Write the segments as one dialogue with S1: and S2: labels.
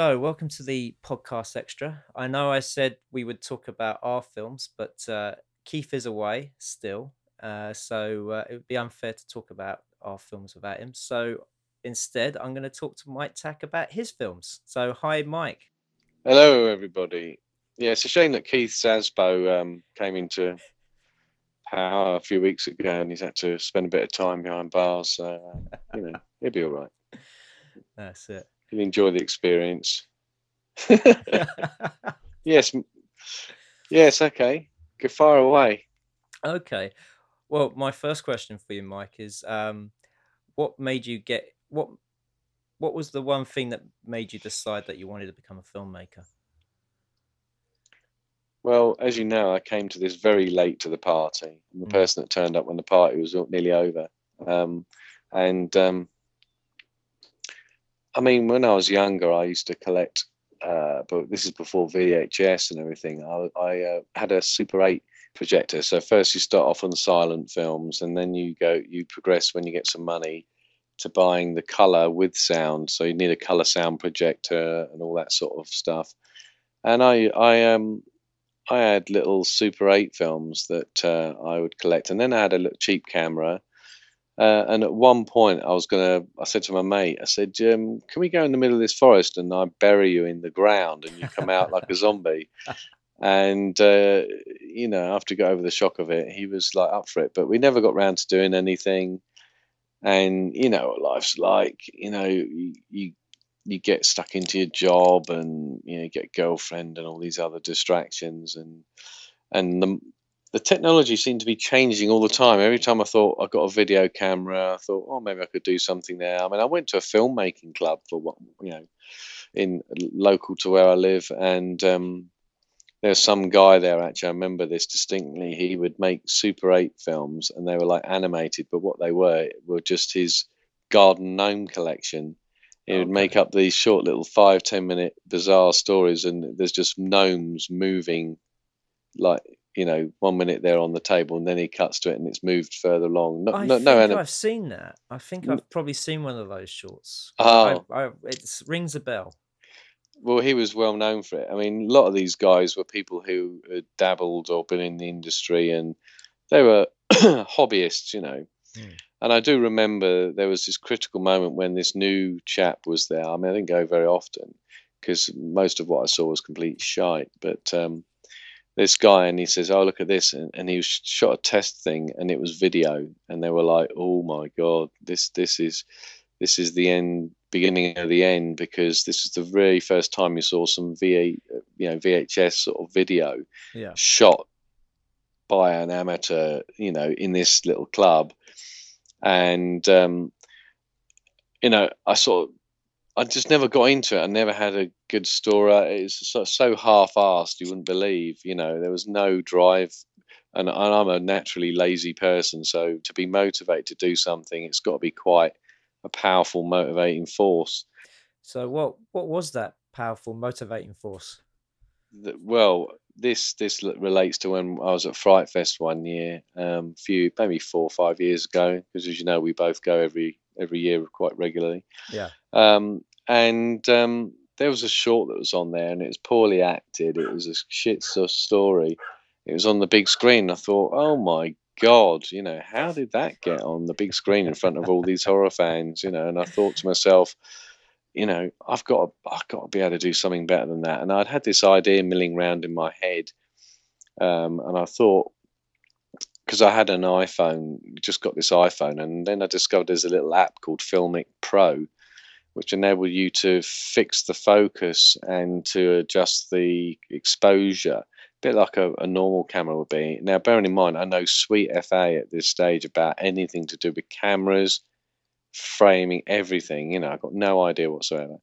S1: So, welcome to the podcast extra. I know I said we would talk about our films, but uh, Keith is away still. Uh, so, uh, it would be unfair to talk about our films without him. So, instead, I'm going to talk to Mike Tack about his films. So, hi, Mike.
S2: Hello, everybody. Yeah, it's a shame that Keith Zasbo um, came into power a few weeks ago and he's had to spend a bit of time behind bars. So, uh, you know, he'll be all right.
S1: That's it.
S2: Enjoy the experience. yes. Yes, okay. Go far away.
S1: Okay. Well, my first question for you, Mike, is um, what made you get what what was the one thing that made you decide that you wanted to become a filmmaker?
S2: Well, as you know, I came to this very late to the party. I'm the mm. person that turned up when the party was nearly over. Um, and um, I mean, when I was younger, I used to collect, uh, but this is before VHS and everything. I, I uh, had a Super 8 projector. So first you start off on silent films, and then you go, you progress when you get some money to buying the color with sound. So you need a color sound projector and all that sort of stuff. And I, I, um, I had little Super 8 films that uh, I would collect, and then I had a cheap camera. Uh, and at one point, I was gonna. I said to my mate, I said, um, "Can we go in the middle of this forest and I bury you in the ground and you come out like a zombie?" And uh, you know, after got over the shock of it, he was like up for it. But we never got round to doing anything and you know what life's like you know you, you you get stuck into your job and you know you get a girlfriend and all these other distractions and and the the technology seemed to be changing all the time. Every time I thought I got a video camera, I thought, oh, maybe I could do something there. I mean, I went to a filmmaking club for what you know, in local to where I live, and um, there's some guy there actually i remember this distinctly he would make super 8 films and they were like animated but what they were were just his garden gnome collection he would make up these short little five ten minute bizarre stories and there's just gnomes moving like you know one minute they're on the table and then he cuts to it and it's moved further along
S1: no, I no, think no anim- i've seen that i think i've probably seen one of those shorts oh I, I, it rings a bell
S2: well, he was well known for it. I mean, a lot of these guys were people who had dabbled or been in the industry, and they were hobbyists, you know. Mm. And I do remember there was this critical moment when this new chap was there. I mean, I didn't go very often because most of what I saw was complete shite. But um, this guy, and he says, "Oh, look at this," and, and he shot a test thing, and it was video, and they were like, "Oh my god, this this is." This is the end beginning of the end because this is the very first time you saw some VA, you know, VHS sort of video
S1: yeah.
S2: shot by an amateur, you know, in this little club, and um, you know, I sort of, I just never got into it. I never had a good story. It's so, so half-assed, you wouldn't believe. You know, there was no drive, and, and I'm a naturally lazy person, so to be motivated to do something, it's got to be quite a powerful motivating force.
S1: So what what was that powerful motivating force?
S2: Well, this this relates to when I was at Fright Fest one year, um, few maybe four or five years ago, because as you know, we both go every every year quite regularly.
S1: Yeah.
S2: Um, and um, there was a short that was on there, and it was poorly acted. It was a shit story. It was on the big screen. I thought, oh my God, you know, how did that get on the big screen in front of all these horror fans? You know, and I thought to myself, you know, I've got to, I've got to be able to do something better than that. And I'd had this idea milling around in my head, um, and I thought, because I had an iPhone, just got this iPhone, and then I discovered there's a little app called Filmic Pro, which enabled you to fix the focus and to adjust the exposure a bit like a, a, normal camera would be. Now, bearing in mind, I know sweet FA at this stage about anything to do with cameras, framing, everything. You know, I've got no idea whatsoever.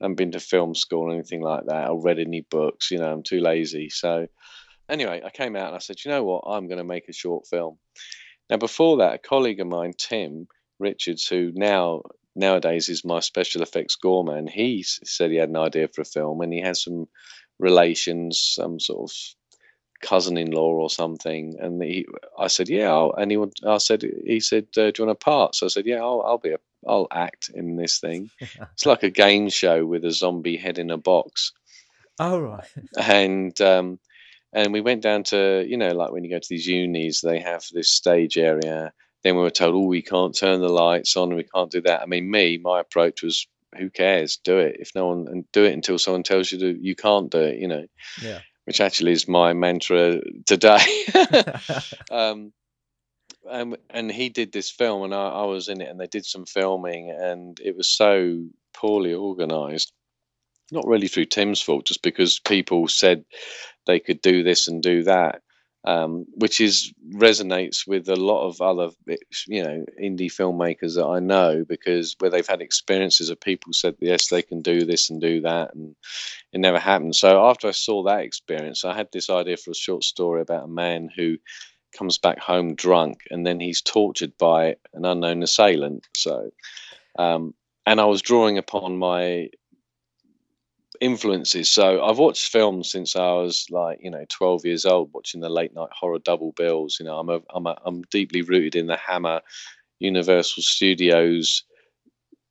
S2: I haven't been to film school or anything like that or read any books. You know, I'm too lazy. So, anyway, I came out and I said, you know what? I'm going to make a short film. Now, before that, a colleague of mine, Tim Richards, who now nowadays is my special effects gourmet, he said he had an idea for a film and he has some relations, some sort of cousin-in-law or something. And he, I said, yeah. I'll, and he, I said, he said, uh, do you want a part? So I said, yeah, I'll, I'll be a, I'll act in this thing. It's like a game show with a zombie head in a box,
S1: Oh right.
S2: and um, and we went down to you know like when you go to these unis, they have this stage area. Then we were told, oh, we can't turn the lights on, and we can't do that. I mean, me, my approach was, who cares? Do it. If no one and do it until someone tells you to, you can't do it. You know,
S1: Yeah.
S2: which actually is my mantra today. um, and and he did this film, and I, I was in it, and they did some filming, and it was so poorly organised. Not really through Tim's fault, just because people said they could do this and do that, um, which is resonates with a lot of other, you know, indie filmmakers that I know, because where they've had experiences of people said yes they can do this and do that, and it never happened. So after I saw that experience, I had this idea for a short story about a man who comes back home drunk and then he's tortured by an unknown assailant. So, um, and I was drawing upon my influences. So I've watched films since I was like, you know, 12 years old, watching the late night horror double bills. You know, I'm a, I'm a, I'm deeply rooted in the Hammer, Universal Studios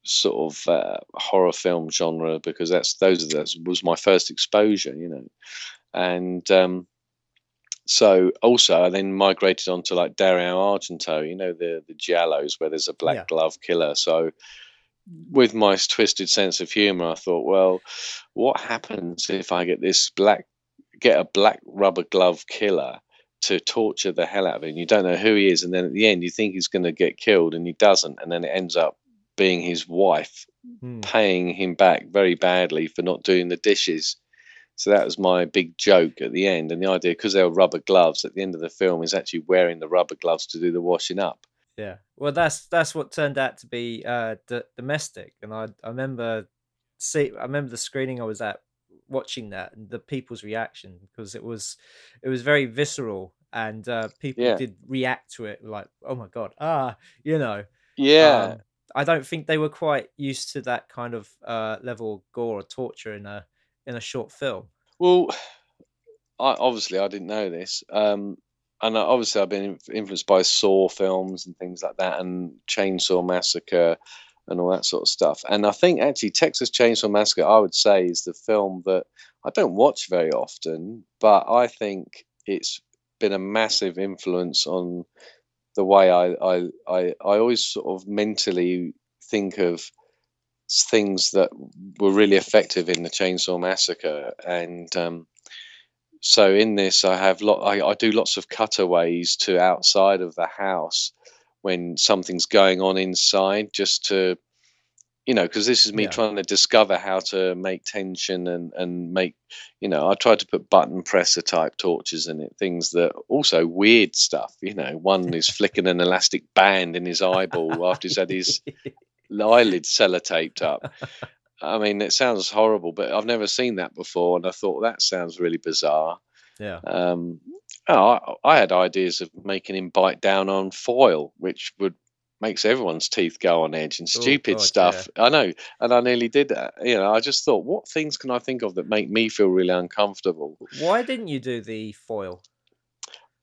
S2: sort of uh, horror film genre because that's those that was my first exposure. You know, and um, so also I then migrated onto like Dario Argento, you know, the the giallos where there's a black
S1: Yeah.
S2: glove killer. So with my twisted sense of humor, I thought, well, what happens if I get this black get a black rubber glove killer to torture the hell out of him? You don't know who he is, and then at the end you think he's gonna get killed and he doesn't, and then it ends up being his wife
S1: Hmm.
S2: paying him back very badly for not doing the dishes. So that was my big joke at the end. And the idea, because they were rubber gloves, at the end of the film, is actually wearing the rubber gloves to do the washing up.
S1: Yeah. Well, that's that's what turned out to be uh, d- domestic, and I I remember see I remember the screening I was at watching that and the people's reaction because it was it was very visceral and uh, people
S2: Yeah.
S1: did react to it like oh my god ah you know
S2: Yeah.
S1: um, I don't think they were quite used to that kind of uh, level of gore or torture in a in a short film.
S2: Well, I, obviously, I didn't know this. Um, and obviously, I've been influenced by Saw films and things like that, and Chainsaw Massacre and all that sort of stuff. And I think actually, Texas Chainsaw Massacre, I would say, is the film that I don't watch very often, but I think it's been a massive influence on the way I I I, I always sort of mentally think of things that were really effective in the Chainsaw Massacre, and um, so in this, I have lot. I, I do lots of cutaways to outside of the house when something's going on inside, just to you know, because this is me
S1: Yeah.
S2: trying to discover how to make tension and and make you know. I tried to put button presser type torches in it, things that also weird stuff. You know, one is flicking an elastic band in his eyeball after he's had his eyelids sellotaped up. I mean, it sounds horrible, but I've never seen that before, and I thought that sounds really bizarre.
S1: yeah.
S2: Um, oh, I, I had ideas of making him bite down on foil, which would makes everyone's teeth go on edge and
S1: Oh,
S2: stupid
S1: God,
S2: stuff. I know, and I nearly did that. You know, I just thought, what things can I think of that make me feel really uncomfortable?
S1: Why didn't you do the foil?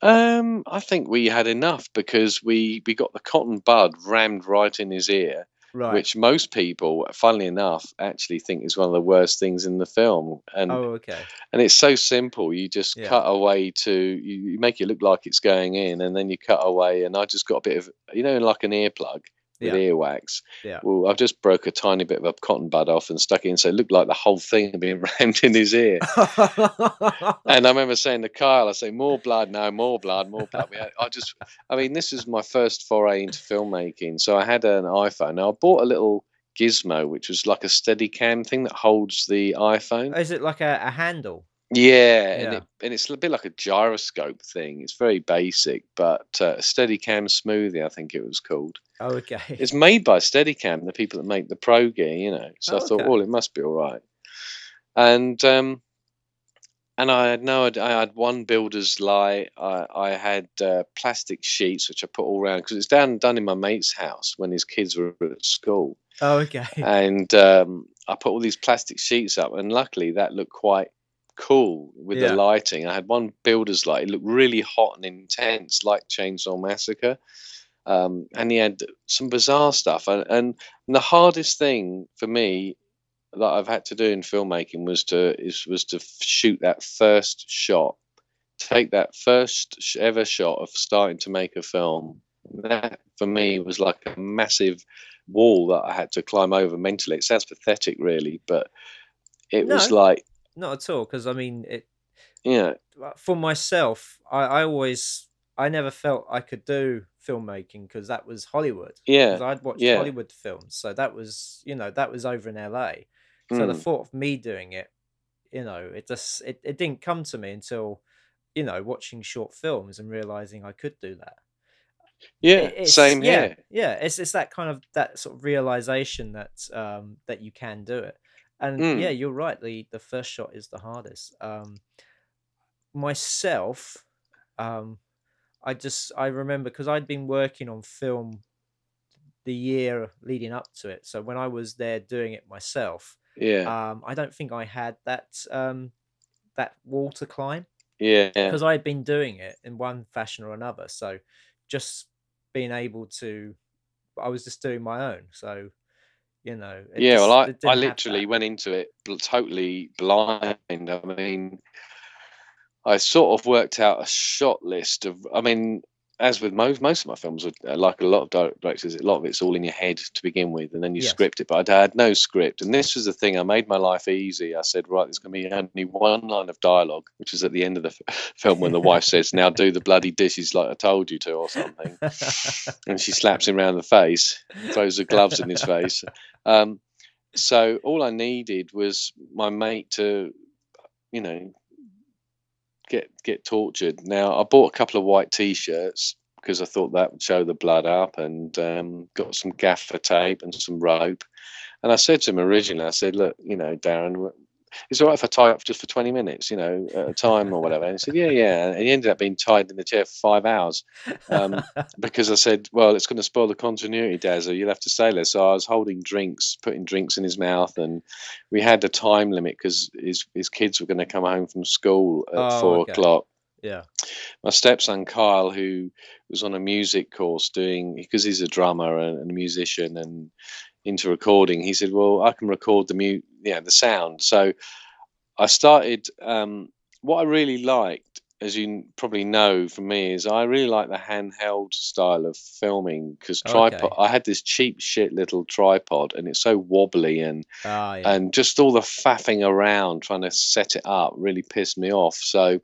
S2: Um, I think we had enough because we we got the cotton bud rammed right in his ear,
S1: Right.
S2: which most people, funnily enough, actually think is one of the worst things in the film. And
S1: oh, okay.
S2: and it's so simple. You just
S1: Yeah.
S2: cut away to you, you make it look like it's going in, and then you cut away. And I just got a bit of you know like an earplug with
S1: Yeah.
S2: earwax.
S1: Yeah.
S2: Well, I've just broke a tiny bit of a cotton bud off and stuck it in, so it looked like the whole thing had been rammed in his ear. And I remember saying to Kyle, I say, more blood, no, more blood, more blood. Had, I just, I mean, this is my first foray into filmmaking. So I had an iPhone. Now I bought a little gizmo, which was like a steady cam thing that holds the iPhone.
S1: Is it like a, a handle?
S2: Yeah, and it and it's a bit like a gyroscope thing. It's very basic, but uh, Steadicam Smoothee, I think it was called.
S1: Oh, okay.
S2: It's made by Steadicam, the people that make the Pro gear, you know. So I thought,
S1: okay.
S2: well, it must be all right. And um, and I had no, I had one builder's light. I I had uh, plastic sheets which I put all around because it's down done in my mate's house when his kids were at school
S1: Oh, okay.
S2: and um, I put all these plastic sheets up, and luckily that looked quite cool with
S1: Yeah.
S2: the lighting. I had one builder's light; it looked really hot and intense, like Chainsaw Massacre. Um, and he had some bizarre stuff. And, and the hardest thing for me that I've had to do in filmmaking was to is was to shoot that first shot, take that first ever shot of starting to make a film. That for me was like a massive wall that I had to climb over mentally. It sounds pathetic, really, but it
S1: No.
S2: was like,
S1: Not at all, because I mean, it
S2: yeah,
S1: for myself, I, I always, I never felt I could do filmmaking because that was Hollywood.
S2: yeah,
S1: I'd watched
S2: yeah.
S1: Hollywood films, so that was, you know, that was over in LA. So the
S2: mm,
S1: thought of me doing it, you know, it just, it, it didn't come to me until, you know, watching short films and realizing I could do that.
S2: yeah,
S1: it's
S2: same
S1: yeah,
S2: here.
S1: yeah. It's it's that kind of that sort of realization that um that you can do it. And
S2: Mm,
S1: yeah, you're right. The the first shot is the hardest. Um, myself, um, I just I remember because I'd been working on film the year leading up to it. So when I was there doing it myself,
S2: yeah,
S1: um, I don't think I had that um that wall to climb
S2: yeah,
S1: because I had been doing it in one fashion or another. So just being able to, I was just doing my own. So you know,
S2: yeah. Well, I,
S1: it
S2: I literally went into it totally blind. I mean, I sort of worked out a shot list of. I mean, as with most most of my films, uh, like a lot of direct- directors, a lot of it's all in your head to begin with, and then you
S1: Yes.
S2: script it. But I had no script, and this was the thing. I made my life easy. I said, right, there's going to be only one line of dialogue, which is at the end of the f- film when the wife says, "Now do the bloody dishes like I told you to," or something, and she slaps him round the face, throws the gloves in his face. Um, so all I needed was my mate to, you know, get get tortured. Now I bought a couple of white t-shirts because I thought that would show the blood up, and um, got some gaffer tape and some rope. And I said to him originally, I said, "Look, you know, Darren, w- is it all right if I tie up just for twenty minutes, you know, at a time or whatever?" And he said, "Yeah, yeah." And he ended up being tied in the chair for five hours um, because I said, "Well, it's going to spoil the continuity, Dazza. You'll have to say there." So I was holding drinks, putting drinks in his mouth, and we had a time limit because his his kids were going to come home from school at
S1: Oh,
S2: four
S1: okay.
S2: o'clock.
S1: yeah.
S2: My stepson Kyle, who was on a music course doing because he's a drummer and, a musician and into recording, he said, "Well, I can record the mu, yeah, the sound." So I started. Um, what I really liked, as you probably know from me, is I really like the handheld style of filming because tripod.
S1: Okay.
S2: I had this cheap shit little tripod, and it's so wobbly and
S1: Ah, yeah.
S2: and just all the faffing around trying to set it up really pissed me off. So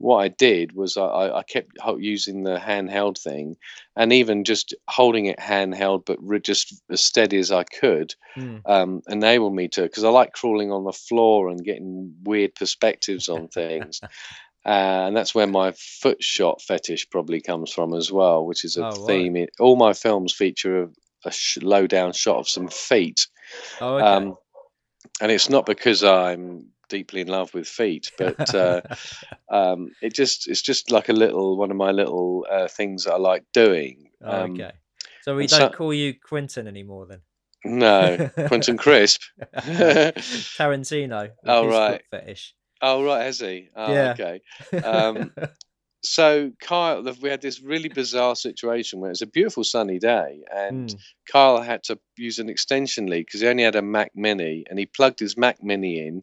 S2: what I did was I, I kept using the handheld thing, and even just holding it handheld, but re- just as steady as I could,
S1: Mm.
S2: um, enabled me to. Because I like crawling on the floor and getting weird perspectives on things. Uh, and that's where my foot shot fetish probably comes from as well, which is a
S1: Oh,
S2: theme. in all my films feature a, a sh- low down shot of some feet.
S1: Oh, okay.
S2: Um, and it's not because I'm deeply in love with feet, but uh, um, it just it's just like a little one of my little uh, things that I like doing.
S1: Oh,
S2: Um,
S1: okay. So we don't
S2: so-
S1: call you Quentin anymore then.
S2: No, Quentin Crisp.
S1: Tarantino.
S2: Oh, right.
S1: fetish.
S2: oh right, has he? Oh,
S1: Yeah.
S2: okay. Um, So Kyle, we had this really bizarre situation where it's a beautiful sunny day, and
S1: Mm.
S2: Kyle had to use an extension lead because he only had a Mac Mini, and he plugged his Mac Mini in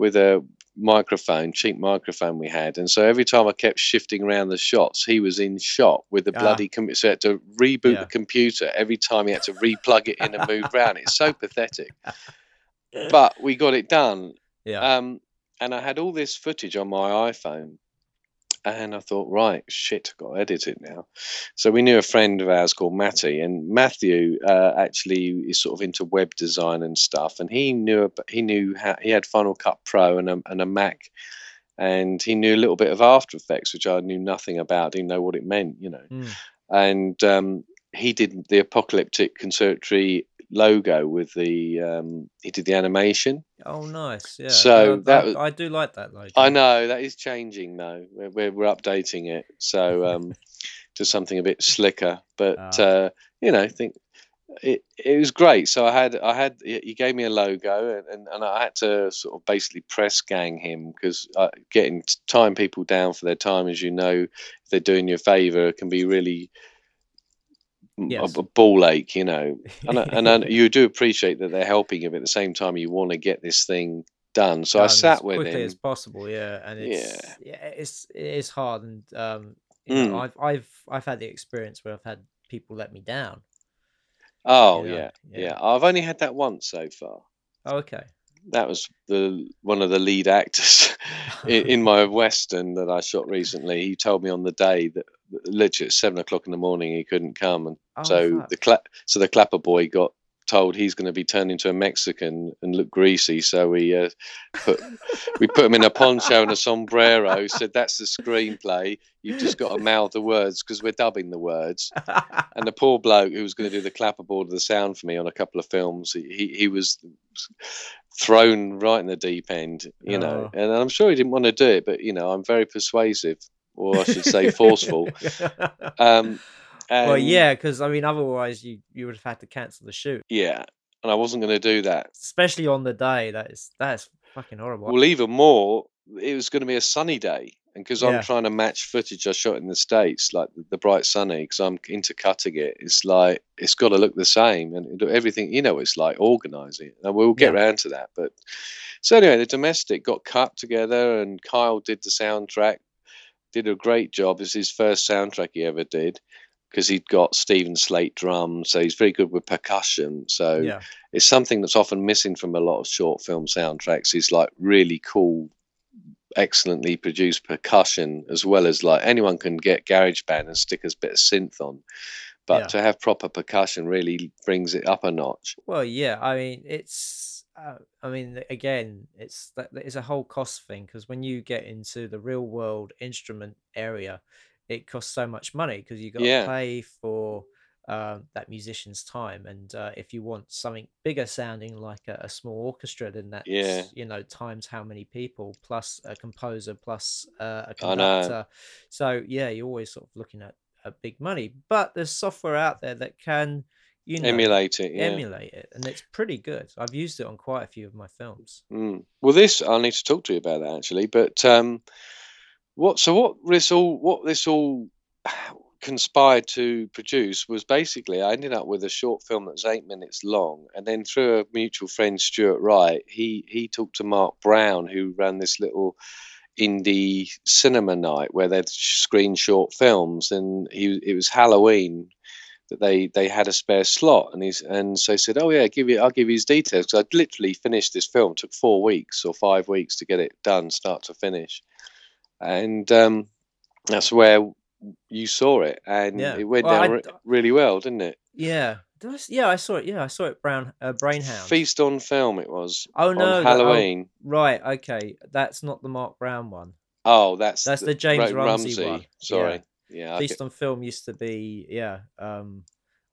S2: with a microphone, cheap microphone we had, and so every time I kept shifting around the shots, he was in shot with the
S1: Ah.
S2: bloody computer. So had to reboot
S1: Yeah.
S2: the computer every time he had to replug it in and move around. It's so pathetic, but we got it done.
S1: yeah.
S2: Um, and I had all this footage on my iPhone. And I thought, right, shit, I've got to edit it now. So we knew a friend of ours called Matty, and Matthew uh, actually is sort of into web design and stuff. And he knew he knew how he had Final Cut Pro and a, and a Mac, and he knew a little bit of After Effects, which I knew nothing about. Didn't know what it meant, you know.
S1: Mm.
S2: And um, he did the Apocalyptic Conservatory logo with the um, he did the animation.
S1: Oh, nice. Yeah.
S2: So
S1: I-
S2: that
S1: I, I do like that logo.
S2: I know that is changing though. We're we're, we're updating it so um, to something a bit slicker. But
S1: Ah.
S2: uh, you know, I think it it was great. So I had I had he gave me a logo and, and, and I had to sort of basically press gang him because uh, getting time people down for their time, as you know, if they're doing you a favour, can be really
S1: Yes.
S2: a, a ball ache, you know. And I- and you do appreciate that they're helping him at the same time. You want to get this thing done. So I
S1: done as
S2: sat with
S1: quickly
S2: him.
S1: as possible. Yeah, and
S2: Yeah.
S1: it's yeah, it's it is hard, and um, you know,
S2: Mm.
S1: I've I've I've had the experience where I've had people let me down.
S2: Oh
S1: you know,
S2: yeah,
S1: yeah.
S2: yeah. I've only had that once so far.
S1: Oh, okay.
S2: That was the one of the lead actors in, in my western that I shot recently. He told me on the day that literally at seven o'clock in the morning he couldn't come, and
S1: Oh,
S2: so
S1: fuck.
S2: the cla- so the clapper boy got told he's going to be turned into a Mexican and look greasy. So we uh, put we put him in a poncho and a sombrero. Said that's the screenplay. You've just got to mouth the words because we're dubbing the words. And the poor bloke who was going to do the clapperboard of the sound for me on a couple of films, he he, was thrown right in the deep end, you know.
S1: Oh.
S2: And I'm sure he didn't want to do it, but you know, I'm very persuasive, or I should say, forceful. Um,
S1: well, yeah, because I mean, otherwise you you would have had to cancel the shoot,
S2: yeah. And I wasn't going to do that.
S1: especially on the day. That is that is fucking horrible.
S2: Well, even more, it was going to be a sunny day, and because
S1: Yeah.
S2: I'm trying to match footage I shot in the states, like the, the bright sunny, because I'm into cutting it, it's like it's got to look the same, and everything you know, it's like organising. And we'll get
S1: Yeah.
S2: round to that, but so anyway, the domestic got cut together, and Kyle did the soundtrack, did a great job. It's his first soundtrack he ever did. Because he'd got Steven Slate drums, so he's very good with percussion. So
S1: yeah,
S2: it's something that's often missing from a lot of short film soundtracks is like really cool excellently produced percussion as well as like anyone can get GarageBand and stick a bit of synth on but
S1: Yeah.
S2: to have proper percussion really brings it up a notch
S1: well, yeah. I mean, it's. Uh, I mean, again, it's that it's a whole cost thing because when you get into the real world instrument area, it costs so much money because you got to
S2: Yeah.
S1: pay for um, that musician's time, and uh, if you want something bigger sounding like a, a small orchestra, then that's
S2: Yeah.
S1: you know times how many people plus a composer plus uh, a conductor. So yeah, you're always sort of looking at, at big money, but there's software out there that can you know
S2: emulate it yeah
S1: emulate it, and it's pretty good. I've used it on quite a few of my films.
S2: Mm. Well, this I'll need to talk to you about that actually. But um, what so what this all what this all conspired to produce was basically I ended up with a short film that was eight minutes long, and then through a mutual friend, Stuart Wright, he he talked to Mark Brown, who ran this little indie cinema night where they'd screen short films, and he it was Halloween that they they had a spare slot and he's and so he said oh yeah give you i'll give you his details because i'd literally finished this film took four weeks or five weeks to get it done start to finish and um that's where you saw it and
S1: Yeah.
S2: it went
S1: Well, I
S2: down re- really well didn't it
S1: Yeah, Did I yeah, I saw it. Yeah, I saw it. Brown uh, Brainhound.
S2: feast on film it was
S1: Oh no, that- oh,
S2: halloween
S1: right. Okay, that's not the Mark Brown one.
S2: oh, that's
S1: That's the James
S2: Ra-
S1: Rumsey one.
S2: sorry yeah, I
S1: Feast
S2: get-
S1: on Film used to be yeah, um,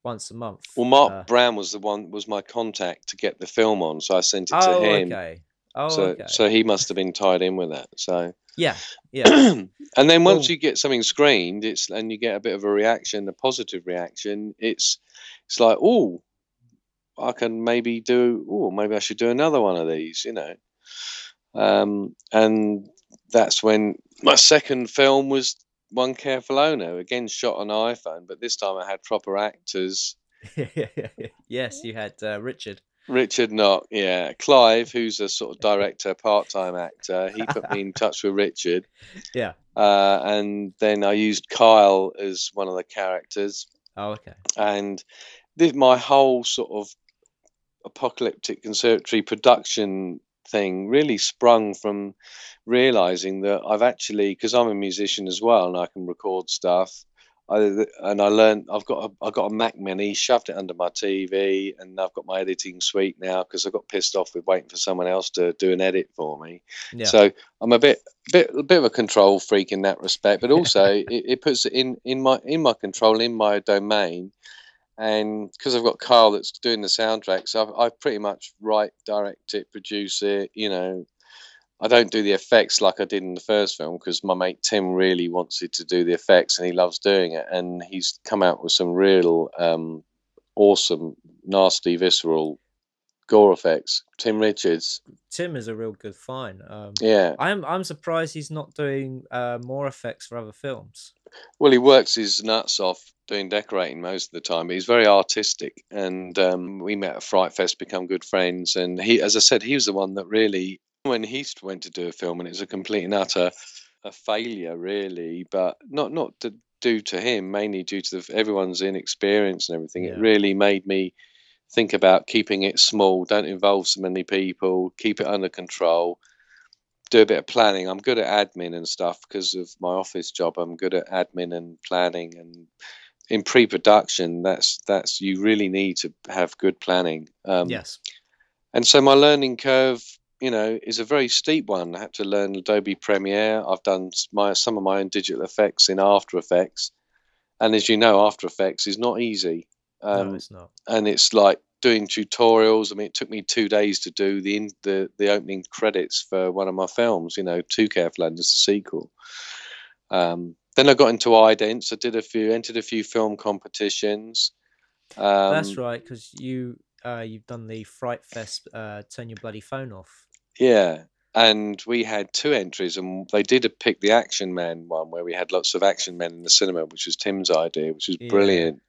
S1: once a month.
S2: well mark
S1: uh,
S2: brown was the one was my contact to get the film on so i sent it
S1: oh,
S2: to him
S1: okay. Oh,
S2: so
S1: okay.
S2: so he must have been tied in with that so
S1: yeah, yeah,
S2: and then once you get something screened, it's and you get a bit of a reaction, a positive reaction. It's it's like, oh, I can maybe do. Oh, maybe I should do another one of these. You know, um, and that's when my second film was One Careful Owner, again shot on iPhone, but this time I had proper actors.
S1: yes, you had uh, Richard.
S2: Richard Knock, yeah, Clive, who's a sort of director, part-time actor. He put me in touch with Richard.
S1: Yeah.
S2: uh, and then I used Kyle as one of the characters,
S1: Oh, okay.
S2: and this, my whole sort of apocalyptic conservatory production thing really sprung from realizing that I've actually, because I'm a musician as well, and I can record stuff. I, and I learned I've got a, I got a Mac Mini, shoved it under my TV, and I've got my editing suite now because I got pissed off with waiting for someone else to do an edit for me.
S1: Yeah.
S2: So I'm a bit, bit, a bit of a control freak in that respect, but also it, it puts it in in my in my control, in my domain, and because I've got Carl that's doing the soundtracks, I've I pretty much write, direct it, produce it. You know, I don't do the effects like I did in the first film because my mate Tim really wanted to do the effects and he loves doing it, and he's come out with some real um, awesome, nasty, visceral gore effects. Tim Richards,
S1: Tim is a real good find. Um,
S2: yeah.
S1: I'm I'm surprised he's not doing uh, more effects for other films.
S2: Well, he works his nuts off doing decorating most of the time. But he's very artistic, and um, we met at Fright Fest, become good friends. And he, as I said, he was the one that really, when he went to do a film, and it was a complete and utter a failure, really. But not not to, due to him, mainly due to the, everyone's inexperience and everything.
S1: Yeah.
S2: It really made me think about keeping it small. Don't involve so many people. Keep it under control do a bit of planning. I'm good at admin and stuff because of my office job. I'm good at admin and planning and in pre-production. That's that's you really need to have good planning. Um,
S1: yes.
S2: And so my learning curve, you know, is a very steep one. I had to learn Adobe Premiere. I've done my some of my own digital effects in After Effects, and as you know, After Effects is not easy. Um,
S1: no, it's not.
S2: and it's like doing tutorials. I mean, it took me two days to do the in, the the opening credits for one of my films. You know, Too Careful and the sequel. Um, then I got into idents. I did a few, entered a few film competitions. Um,
S1: That's right, because you uh, you've done the Fright Fest. Uh, Turn your bloody phone off.
S2: Yeah, and we had two entries, and they did a pick the Action Man one where we had lots of action men in the cinema, which was Tim's idea, which was
S1: Yeah.
S2: brilliant.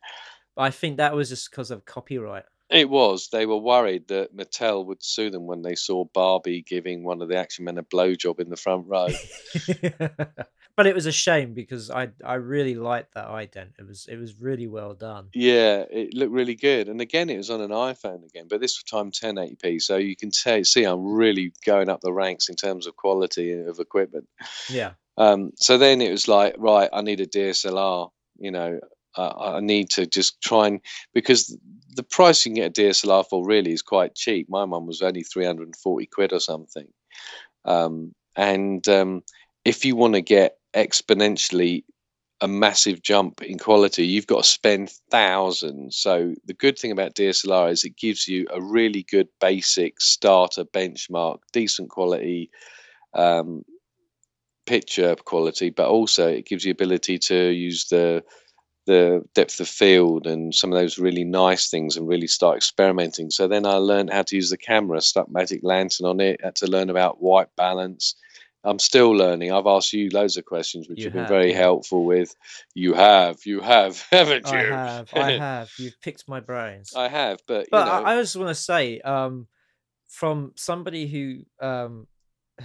S1: I think that was just because of copyright.
S2: It was. They were worried that Mattel would sue them when they saw Barbie giving one of the action men a blowjob in the front row.
S1: but it was a shame because I I really liked that ident. It was it was really well done.
S2: yeah, it looked really good. And again, it was on an iPhone again, but this time 1080p. So you can tell, see I'm really going up the ranks in terms of quality of equipment.
S1: Yeah.
S2: Um, so then it was like, right, I need a DSLR. You know, uh, I need to just try and because the price you can get a DSLR for really is quite cheap. My one was only 340 quid or something. Um, and um, if you want to get exponentially a massive jump in quality, you've got to spend thousands. So the good thing about DSLR is it gives you a really good basic starter benchmark, decent quality um, picture quality, but also it gives you ability to use the the depth of field and some of those really nice things and really start experimenting. So then I learned how to use the camera, stuck magic lantern on it, had to learn about white balance. I'm still learning. I've asked you loads of questions, which
S1: You
S2: you've been very
S1: yeah.
S2: helpful with. You have, you have, haven't you?
S1: I have, I have. You've picked my brains.
S2: I have, but,
S1: but
S2: you know,
S1: I, I just want to say, um, from somebody who um,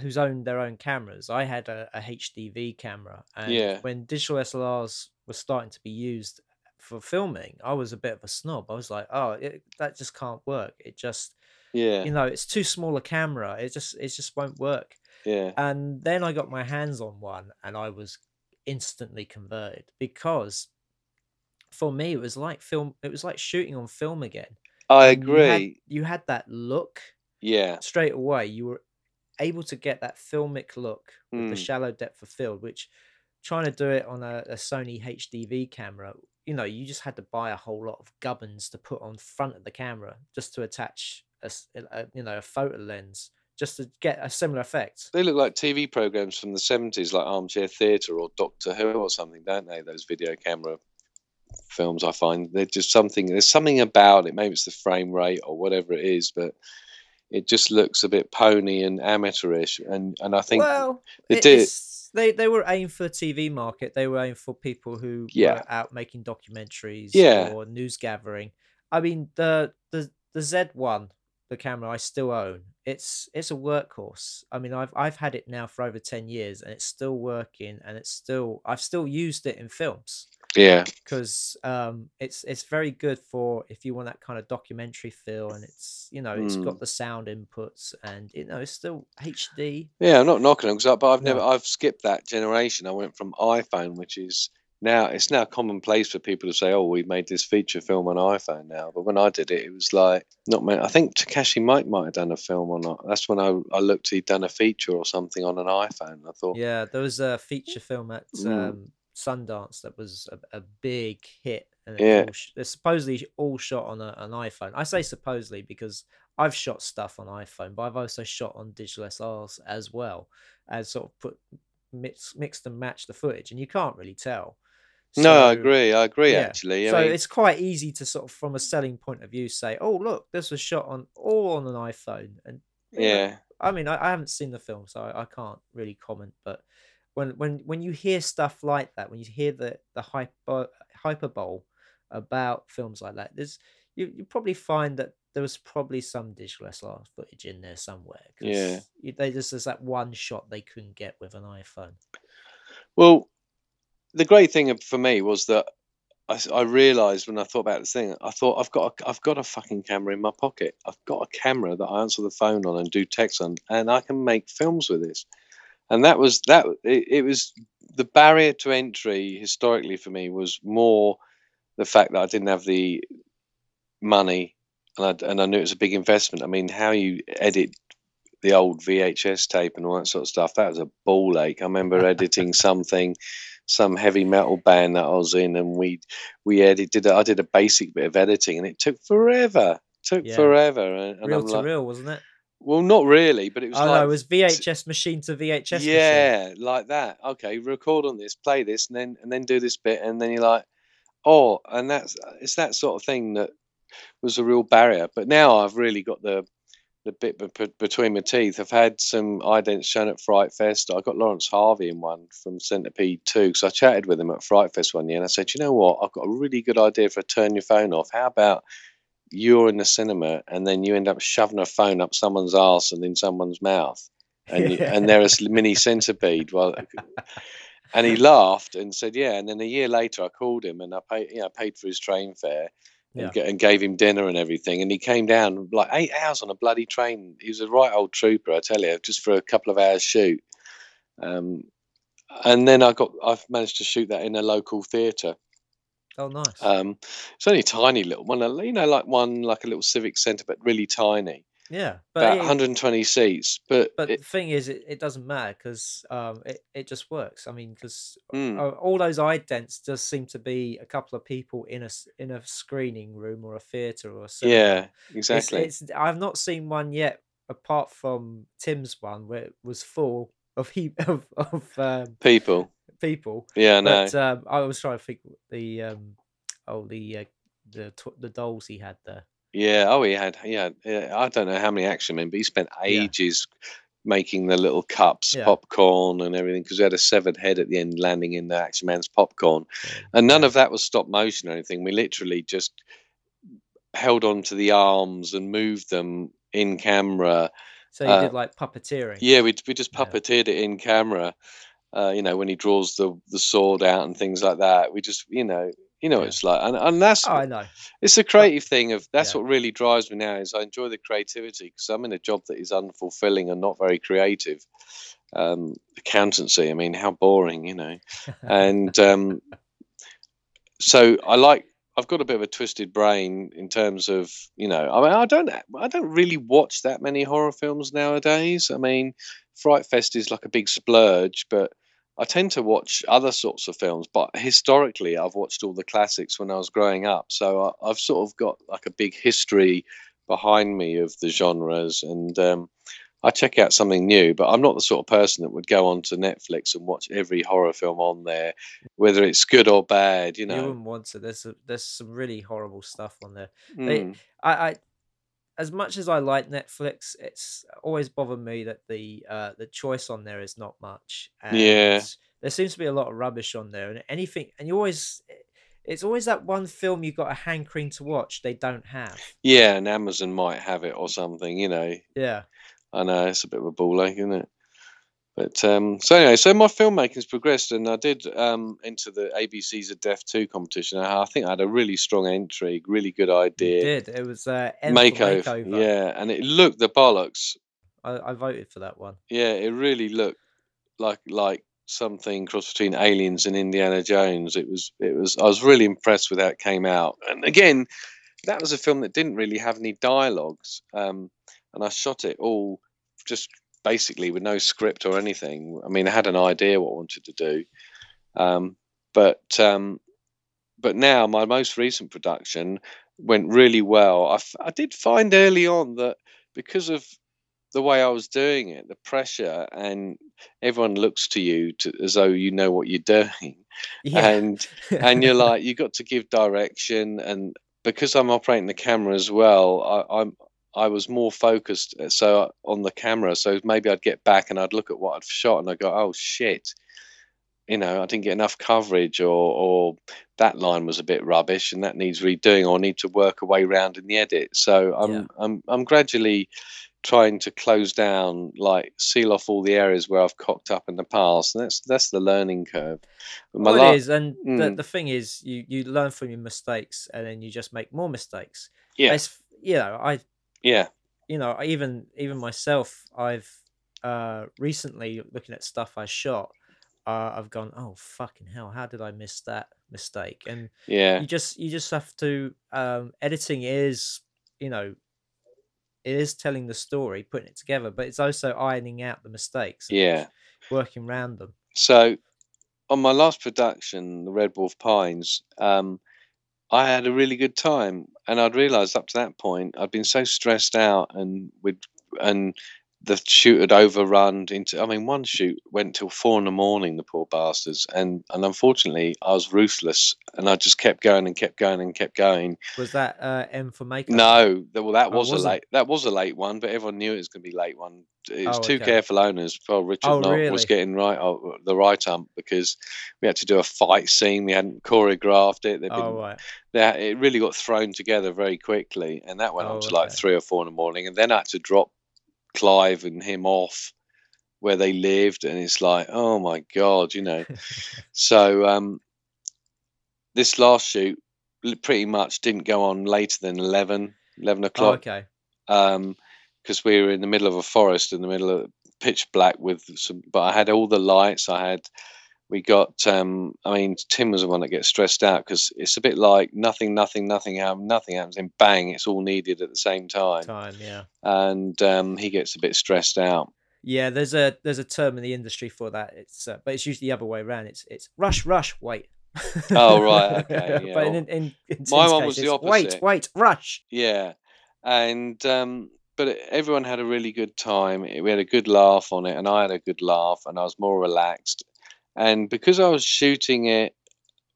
S1: who's owned their own cameras, I had a, a HDV camera, and
S2: Yeah.
S1: when digital SLRs were starting to be used for filming, I was a bit of a snob. I was like, oh, it, that just can't work. It just,
S2: yeah,
S1: you know, it's too small a camera. It just, it just won't work.
S2: Yeah,
S1: And then I got my hands on one, and I was instantly converted because for me it was like film. It was like shooting on film again.
S2: I
S1: and you had-
S2: agree.
S1: you had that look
S2: Yeah,
S1: straight away you were able to get that filmic look with the
S2: Mm.
S1: shallow depth of field which trying to do it on a, a sony hdv camera you know you just had to buy a whole lot of gubbins to put on front of the camera just to attach a, you know a photo lens just to get a similar effect
S2: they look like TV programs from the 70s, like Armchair Theatre or Doctor Who or something, don't they? Those video camera films, I find they're just something. There's something about it. Maybe it's the frame rate or whatever it is, but it just looks a bit pony and amateurish. And and I think
S1: well
S2: they
S1: it-
S2: did-
S1: they they were aimed for tv market they were aimed for people who
S2: Yeah.
S1: were out making documentaries
S2: Yeah.
S1: or news gathering i mean the the the z1 the camera i still own it's it's a workhorse i mean i've i've had it now for over 10 years and it's still working and it's still i've still used it in films
S2: yeah,
S1: because um it's it's very good for if you want that kind of documentary feel and it's you know it's
S2: Mm.
S1: got the sound inputs and you know it's still hd
S2: yeah. I'm not knocking them, I- but I've never I've skipped that generation. I went from iPhone, which is now it's now commonplace for people to say, "Oh, we've made this feature film on iPhone now." But when I did it, it was like not many. I think Takashi Miike might have done a film or not. That's when I I looked. He'd done a feature or something on an iPhone. I thought,
S1: Yeah, there was a feature film at
S2: Mm.
S1: um, Sundance that was a, a big hit, and
S2: Yeah.
S1: all they're supposedly all shot on a, an iPhone. I say supposedly because I've shot stuff on iPhone, but I've also shot on digital SLRs as well, as sort of put mix, mixed and matched the footage, and you can't really tell.
S2: No, I agree. I agree.
S1: yeah.
S2: Actually, I
S1: so
S2: mean,
S1: it's quite easy to sort of, from a selling point of view, say, "Oh, look, this was shot on all on an iPhone," and you know,
S2: yeah,
S1: I mean, I, I haven't seen the film, so I, I can't really comment. But when when when you hear stuff like that, when you hear the the hyper hyperbole about films like that, there's you you probably find that there was probably some digital SLR footage in there somewhere.
S2: Yeah.
S1: they just there's that one shot they couldn't get with an iPhone.
S2: Well, the great thing for me was that I realized when I thought about this thing, I thought I've got a, I've got a fucking camera in my pocket. I've got a camera that I answer the phone on and do text on, and I can make films with this. And that was that. It, it was the barrier to entry historically for me was more the fact that I didn't have the money, and I, and I knew it was a big investment. I mean, how you edit the old VHS tape and all that sort of stuff. That was a ball ache. I remember editing something, some heavy metal band that I was in, and we we edited. I did a basic bit of editing, and it took forever. Took
S1: Yeah.
S2: forever, and, and
S1: Real
S2: I'm
S1: to
S2: like,
S1: real, wasn't it?
S2: well, not really, but it was
S1: Oh
S2: like
S1: no, it was VHS machine to VHS machine.
S2: yeah, like that. Okay, record on this, play this, and then and then do this bit, and then you're like, oh, and that's it's that sort of thing that was a real barrier. But now I've really got the the bit be- be- between my teeth. I've had some idents shown at Fright Fest. I got Laurence Harvey in one from Centipede Two, because I chatted with him at Fright Fest one year, and I said, you know what, I've got a really good idea for a turn your phone off. How about you're in the cinema and then you end up shoving a phone up someone's arse and in someone's mouth, and you, and they're a mini centipede. Well, and he laughed and said, "Yeah." And then a year later, I called him and I paid, you know, paid for his train fare
S1: Yeah.
S2: and gave him dinner and everything. And he came down like eight hours on a bloody train. He was a right old trooper, I tell you, just for a couple of hours shoot. Um, and then I got, I've managed to shoot that in a local theatre.
S1: Oh nice.
S2: Um, it's only a tiny little one, you know, like one like a little civic centre, but really tiny,
S1: yeah, but
S2: about
S1: it-
S2: 120 seats. But,
S1: but
S2: it,
S1: the thing is, it, it doesn't matter because um, it, it just works. I mean, because
S2: mm,
S1: uh, all those idents does seem to be a couple of people in a in a screening room or a theater or something.
S2: yeah, exactly.
S1: It's, I've not seen one yet, apart from Tim's one, where it was full of heap of, of um,
S2: People,
S1: people.
S2: yeah, no.
S1: But um, I was trying to think the um, oh the uh, the the dolls he had there.
S2: Yeah. Oh, he had. Yeah. yeah I don't know how many action men, but he spent
S1: Yeah.
S2: ages making the little cups,
S1: Yeah.
S2: popcorn, and everything because he had a severed head at the end landing in the action man's popcorn, and none
S1: yeah.
S2: of that was stop motion or anything. We literally just held on to the arms and moved them in camera.
S1: So you
S2: uh,
S1: did like puppeteering.
S2: Yeah, we we just
S1: Yeah.
S2: puppeteered it in camera. Uh, you know, when he draws the the sword out and things like that, we just you know. You know, what it's like, and, and that's
S1: Oh, I know.
S2: it's the creative thing of that's
S1: yeah.
S2: what really drives me now is I enjoy the creativity because I'm in a job that is unfulfilling and not very creative. Um, accountancy, I mean, how boring, you know. And um, so I like. I've got a bit of a twisted brain in terms of you know. I mean, I don't. I don't really watch that many horror films nowadays. I mean, Fright Fest is like a big splurge, but I tend to watch other sorts of films, but historically, I've watched all the classics when I was growing up. So I, I've sort of got like a big history behind me of the genres, and um, I check out something new. But I'm not the sort of person that would go onto Netflix and watch every horror film on there, whether it's good or bad. You know, You
S1: wouldn't want to. There's a, there's some really horrible stuff on there. They,
S2: Mm,
S1: I, I, as much as I like Netflix, it's always bothered me that the uh, the choice on there is not much. And
S2: Yeah.
S1: There seems to be a lot of rubbish on there, and anything, and you always, it's always that one film you've got a hankering to watch. They don't have.
S2: yeah, and Amazon might have it or something. You know,
S1: Yeah.
S2: I know it's a bit of a ball ache, isn't it? But um, so anyway, so my filmmaking's progressed, and I did um, enter the ABC's of Death Two competition. I I think I had a really strong entry, really good
S1: You
S2: idea.
S1: did. It was uh,
S2: Makeover,
S1: makeover.
S2: yeah, and it looked the bollocks.
S1: I, I voted for that one.
S2: Yeah, it really looked like like something cross between Aliens and Indiana Jones. It was it was. I was really impressed with how it came out. And again, that was a film that didn't really have any dialogues, um, and I shot it all just basically with no script or anything. I mean, I had an idea what I wanted to do, um, but um, but now my most recent production went really well. I, f- I did find early on that because of the way I was doing it, the pressure, and everyone looks to you to, as though you know what you're doing,
S1: Yeah.
S2: and and you're like you got to give direction, and because I'm operating the camera as well, I, I'm I was more focused uh, so on the camera. So maybe I'd get back and I'd look at what I'd shot and I'd go, oh shit, you know, I didn't get enough coverage, or or that line was a bit rubbish, and that needs redoing, or I need to work a way round in the edit. So I'm
S1: Yeah.
S2: I'm I'm gradually trying to close down, like seal off all the areas where I've cocked up in the past, and that's that's the learning curve.
S1: Well,
S2: la-
S1: it is, and the,
S2: Mm.
S1: the thing is, you you learn from your mistakes, and then you just make more mistakes.
S2: Yeah.
S1: It's, you know, I
S2: yeah,
S1: you know, even even myself, I've uh recently looking at stuff I shot, uh, I've gone, oh fucking hell, how did I miss that mistake? And
S2: yeah,
S1: you just you just have to um editing is, you know, it is telling the story, putting it together, but it's also ironing out the mistakes
S2: yeah.
S1: working around them.
S2: So on my last production, the Red Wolf Pines, um, I had a really good time, and I'd realised up to that point I'd been so stressed out, and with and the shoot had overrun into. I mean, one shoot went till four in the morning. The poor bastards, and and unfortunately, I was ruthless, and I just kept going and kept going and kept going.
S1: Was that uh M for makeup?
S2: No, well, that
S1: Oh,
S2: was a late. That was a late one, but everyone knew it was going to be a late one. It was
S1: Oh,
S2: two
S1: okay.
S2: careful owners. Well, Richard
S1: Oh,
S2: Knott was getting right oh, the right ump because we had to do a fight scene. We hadn't choreographed it. They'd been,
S1: Oh right.
S2: they, it really got thrown together very quickly, and that went on
S1: Oh,
S2: to like three or four in the morning. And then I had to drop Clive and him off where they lived, and it's like, oh my god, you know. So um, this last shoot pretty much didn't go on later than 11, 11
S1: oh,
S2: o'clock
S1: okay.
S2: um because we were in the middle of a forest in the middle of pitch black with some but i had all the lights i had we got um i mean tim was the one that gets stressed out because it's a bit like nothing nothing nothing happens nothing happens and bang it's all needed at the same time
S1: Time, yeah.
S2: and um he gets a bit stressed out
S1: Yeah, there's a there's a term in the industry for that. It's uh, but it's usually the other way around. It's it's rush, rush, wait.
S2: Oh, right, okay, yeah,
S1: but in, in, in Tim's
S2: my one was the
S1: it's, Wait, wait, rush.
S2: yeah and um but everyone had a really good time we had a good laugh on it and i had a good laugh and i was more relaxed and because i was shooting it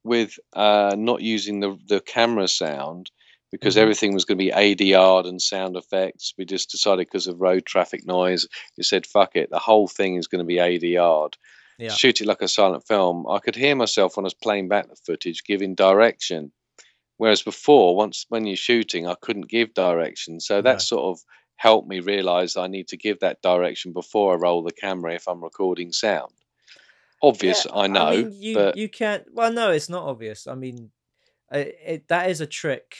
S2: with uh not using the the camera sound because
S1: Mhm.
S2: everything was going to be ADR'd and sound effects. We just decided because of road traffic noise, we said, fuck it, the whole thing is going to be ADR'd.
S1: Yeah.
S2: Shoot it like a silent film. I could hear myself when I was playing back the footage giving direction. Whereas before, once when you're shooting, I couldn't give direction. So that
S1: No.
S2: sort of helped me realize I need to give that direction before I roll the camera if I'm recording sound. Obvious,
S1: Yeah,
S2: I know,
S1: mean, you
S2: but
S1: you can't. Well, no, it's not obvious. I mean, uh, it, that is a trick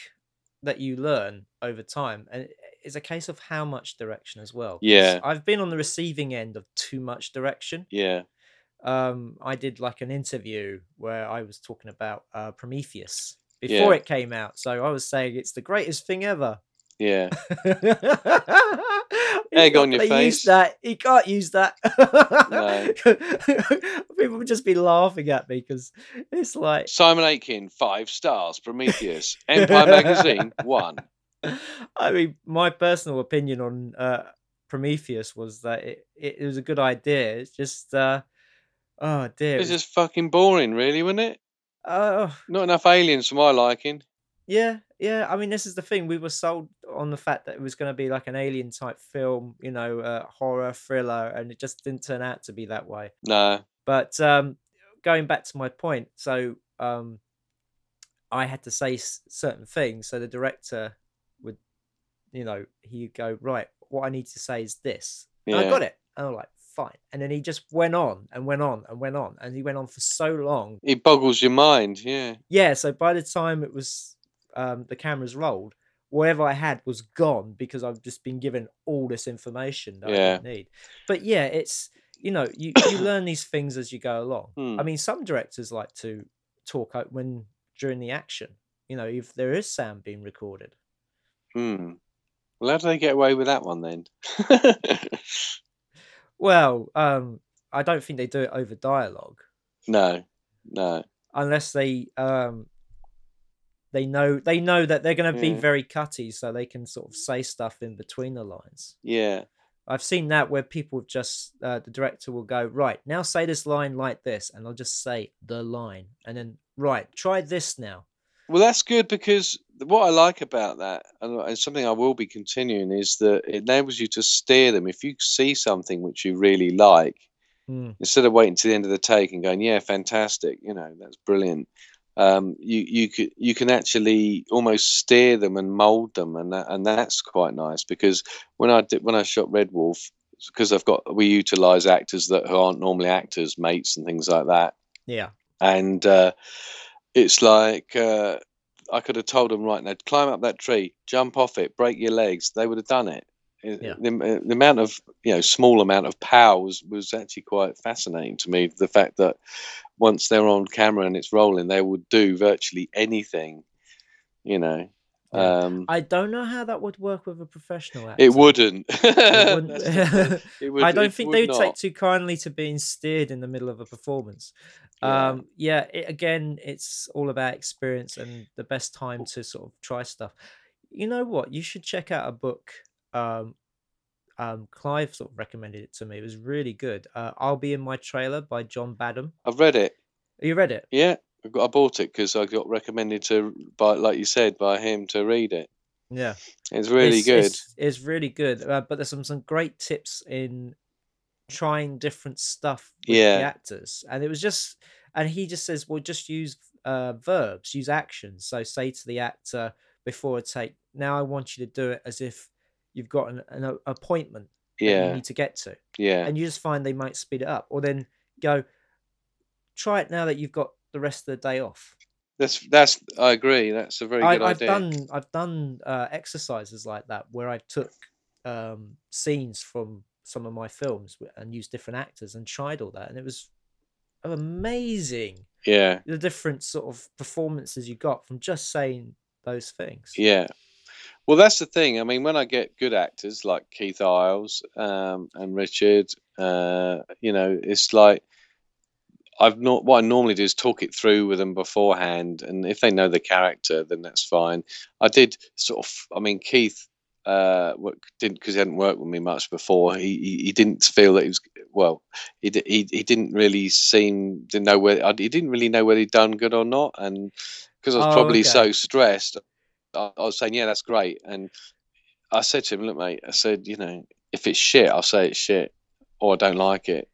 S1: that you learn over time, and it's a case of how much direction as well.
S2: Yeah.
S1: I've been on the receiving end of too much direction.
S2: yeah,
S1: um i did like an interview where i was talking about uh prometheus before
S2: Yeah.
S1: it came out so i was saying it's the greatest thing ever
S2: yeah. Egg on your
S1: gonna use
S2: face.
S1: that he can't use that
S2: No.
S1: people would just be laughing at me because it's like
S2: Simon Aiken, five stars. Prometheus, Empire Magazine, one.
S1: i mean my personal opinion on uh prometheus was that it, it, it was a good idea it's just uh oh dear it
S2: It's just fucking boring, really, wasn't it?
S1: oh
S2: Not enough aliens for my liking.
S1: Yeah, yeah. I mean, this is the thing. We were sold on the fact that it was going to be like an alien type film, you know, uh, horror thriller, and it just didn't turn out to be that way.
S2: No,
S1: But um, going back to my point, so um, I had to say s- certain things, so the director would, you know, he'd go right. What I need to say is this. And I got it. And I'm like, fine. And then he just went on and went on and went on, and he went on for so long
S2: it boggles your mind. Yeah,
S1: yeah so by the time it was um the cameras rolled whatever i had was gone because i've just been given all this information that i
S2: Yeah.
S1: didn't need but yeah it's you know you, you learn these things as you go along
S2: Hmm.
S1: i mean some directors like to talk out when during the action you know if there is sound being recorded
S2: Hmm. Well, how do they get away with that one then?
S1: well um i don't think they do it over dialogue
S2: no, no.
S1: unless they um they know they know that they're going to be very cutty so they can sort of say stuff in between the lines
S2: Yeah,
S1: I've seen that where people just uh, the director will go right now say this line like this, and they'll just say the line, and then right try this now.
S2: Well, that's good because what I like about that, and and something I will be continuing, is that it enables you to steer them. If you see something which you really like,
S1: Mm.
S2: instead of waiting to the end of the take and going, "Yeah, fantastic," you know, that's brilliant. Um, you you could you can actually almost steer them and mold them, and that, and that's quite nice because when I did when I shot Red Wolf, because I've got we utilize actors that who aren't normally actors, mates and things like that,
S1: Yeah.
S2: and uh, it's like uh, I could have told them right now, climb up that tree, jump off it, break your legs. They would have done it. It-
S1: Yeah.
S2: The, the amount of you know small amount of power was, was actually quite fascinating to me. The fact that once they're on camera and it's rolling, they would do virtually anything. You know, um,
S1: I don't know how that would work with a professional actor.
S2: it wouldn't.
S1: wouldn't-
S2: That's the. It would-
S1: I don't
S2: it
S1: think
S2: would
S1: they would take too kindly to being steered in the middle of a performance.
S2: Yeah.
S1: Um, yeah, it, again, it's all about experience and the best time to sort of try stuff. You know what? You should check out a book. Um, um, Clive sort of recommended it to me. It was really good. Uh, I'll be in my trailer by John Badham.
S2: I've read it.
S1: You read it?
S2: Yeah, I got I bought it because I got recommended to by like you said by him to read it.
S1: Yeah.
S2: It's really
S1: it's,
S2: good.
S1: It's, it's really good, uh, but there's some some great tips in trying different stuff with
S2: Yeah.
S1: the actors, and it was just, and he just says, well, just use uh, verbs, use actions. So say to the actor before a take, now I want you to do it as if you've got an, an appointment that you
S2: yeah,
S1: need to get to,
S2: yeah,
S1: and you just find they might speed it up, or then go, try it now that you've got the rest of the day off.
S2: that's that's. I agree. That's a very
S1: I,
S2: good
S1: I've
S2: idea.
S1: done I've done uh, exercises like that where I took um, scenes from some of my films and used different actors and tried all that, and it was amazing
S2: Yeah,
S1: the different sort of performances you got from just saying those things.
S2: yeah. Well, that's the thing. I mean, when I get good actors like Keith Isles um, and Richard, uh, you know, it's like I've not. What I normally do is talk it through with them beforehand, and if they know the character, then that's fine. I did sort of. I mean, Keith uh, didn't because he hadn't worked with me much before. He he, he didn't feel that he was well. He, he he didn't really seem to know whether he didn't really know whether he'd done good or not, and because I was
S1: Oh,
S2: probably
S1: okay.
S2: so stressed, I, I was saying, yeah, that's great, and I said to him, look, mate, I said, you know, if it's shit, I'll say it's shit, or I don't like it,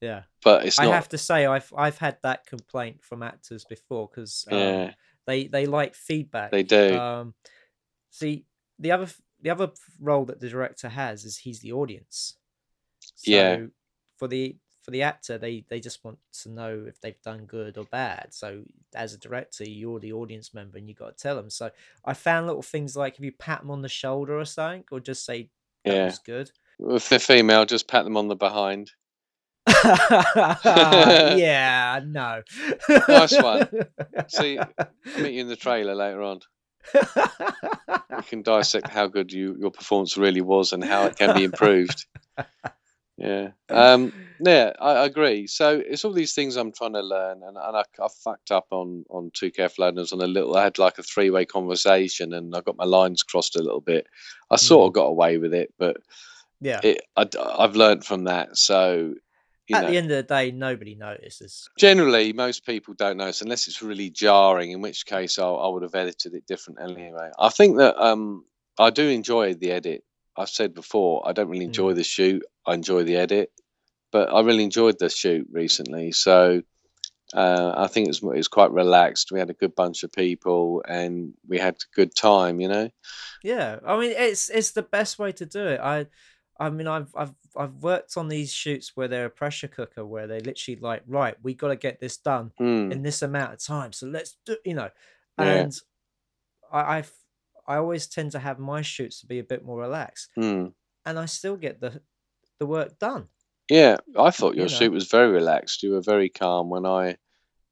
S1: Yeah,
S2: but it's
S1: I have to say I've I've had that complaint from actors before because um,
S2: yeah,
S1: they they like feedback.
S2: they do.
S1: Um, see, the other the other role that the director has is he's the audience. So
S2: Yeah.
S1: For the for the actor, they they just want to know if they've done good or bad. So as a director, you're the audience member, and you got to tell them. So I found little things like if you pat them on the shoulder or something, or just say that
S2: Yeah.
S1: was good.
S2: If they're female, just pat them on the behind.
S1: yeah, no.
S2: Nice one. See, I'll meet you in the trailer later on. We can dissect how good you your performance really was and how it can be improved. Yeah. Um, yeah, I, I agree. So it's all these things I'm trying to learn, and, and I, I fucked up on on two careful owners on a little. I had like a three way conversation, and I got my lines crossed a little bit. I sort of got away with it, but
S1: yeah.
S2: it, I, I've learned from that. So you
S1: At
S2: know,
S1: the end of the day, nobody notices.
S2: generally most people don't notice unless it's really jarring. In which case, I, I would have edited it different anyway. I think that um, I do enjoy the edit. I've said before, I don't really
S1: Mm.
S2: enjoy the shoot. I enjoy the edit, but I really enjoyed the shoot recently. So uh, I think it was, it was quite relaxed. We had a good bunch of people, and we had a good time. You know.
S1: Yeah, I mean it's it's the best way to do it. I I mean I've I've I've worked on these shoots where they're a pressure cooker where they literally like right we got to get this done
S2: Mm,
S1: in this amount of time so let's do you know
S2: Yeah.
S1: and I I've, I always tend to have my shoots to be a bit more relaxed
S2: mm.
S1: and I still get the the work done.
S2: Yeah, I thought
S1: You
S2: your
S1: know.
S2: shoot was very relaxed. You were very calm when I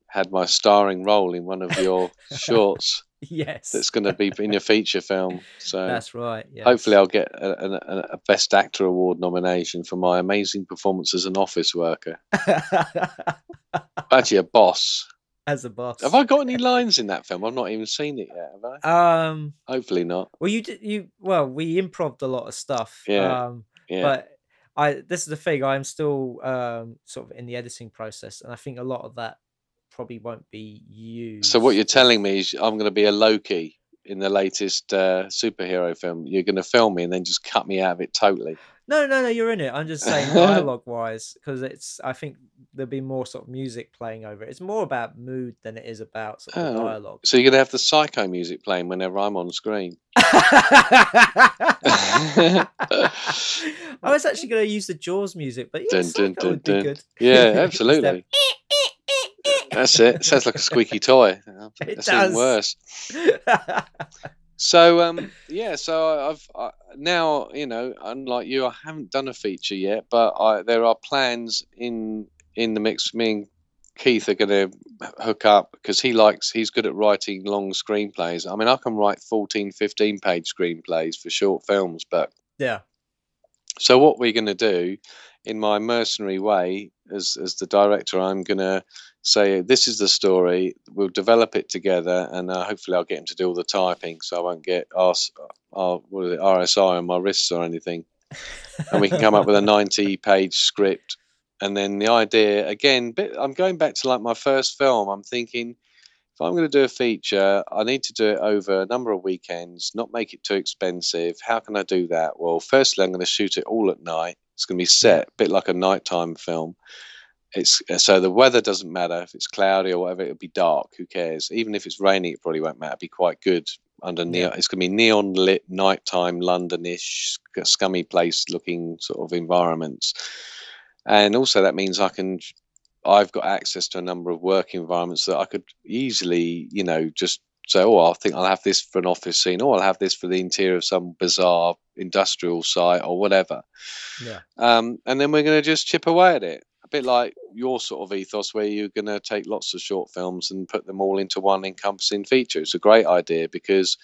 S2: had my starring role in one of your shorts.
S1: Yes,
S2: that's going to be in your feature film. So
S1: that's right. Yes.
S2: hopefully, I'll get a, a, a Best Actor award nomination for my amazing performance as an office worker. Actually, a boss.
S1: As a boss.
S2: Have I got any lines in that film? I've not even seen it yet. Have I?
S1: Um.
S2: Hopefully not.
S1: Well, you did. You well, we improved a lot of stuff.
S2: Yeah,
S1: Um.
S2: Yeah.
S1: but I this is the thing. I'm still um sort of in the editing process, and I think a lot of that probably won't be used.
S2: so what you're telling me is I'm going to be a Loki in the latest uh, superhero film. You're going to film me and then just cut me out of it totally.
S1: No, no, no, you're in it. I'm just saying dialogue wise, because it's. I think there'll be more sort of music playing over it. It's more about mood than it is about sort of
S2: Oh,
S1: dialogue.
S2: So you're gonna have the psycho music playing whenever I'm on screen.
S1: I was actually going to use the Jaws music, but yeah,
S2: Dun, dun, dun,
S1: would be good.
S2: Yeah, absolutely. That's it. Sounds like a squeaky toy.
S1: It
S2: That's
S1: does.
S2: even worse. So um yeah, so I've I, now you know, unlike you, I haven't done a feature yet, but I, there are plans in in the mix. Me and Keith are going to hook up because he likes he's good at writing long screenplays. I mean, I can write 14, 15 page screenplays for short films, but
S1: yeah,
S2: so what we're going to do, in my mercenary way, as as the director, I'm going to say this is the story. We'll develop it together, and uh, hopefully I'll get him to do all the typing, so I won't get RS, uh, what is it, RSI on my wrists or anything. And we can come up with a 90 page script. And then the idea again, bit, I'm going back to like my first film. I'm thinking if I'm going to do a feature, I need to do it over a number of weekends, not make it too expensive. How can I do that? Well, firstly, I'm going to shoot it all at night. It's going to be set a bit like a nighttime film. It's uh, so the weather doesn't matter if it's cloudy or whatever. It'll be dark. Who cares? Even if it's raining, it probably won't matter. It'll be quite good under neon. It's going to be neon lit nighttime Londonish scummy place looking sort of environments, and also that means I can I've got access to a number of work environments that I could easily, you know, just say, oh, I think I'll have this for an office scene, or I'll have this for the interior of some bizarre industrial site or whatever.
S1: yeah,
S2: Um, and then we're going to just chip away at it. A bit like your sort of ethos, where you're going to take lots of short films and put them all into one encompassing feature. It's a great idea because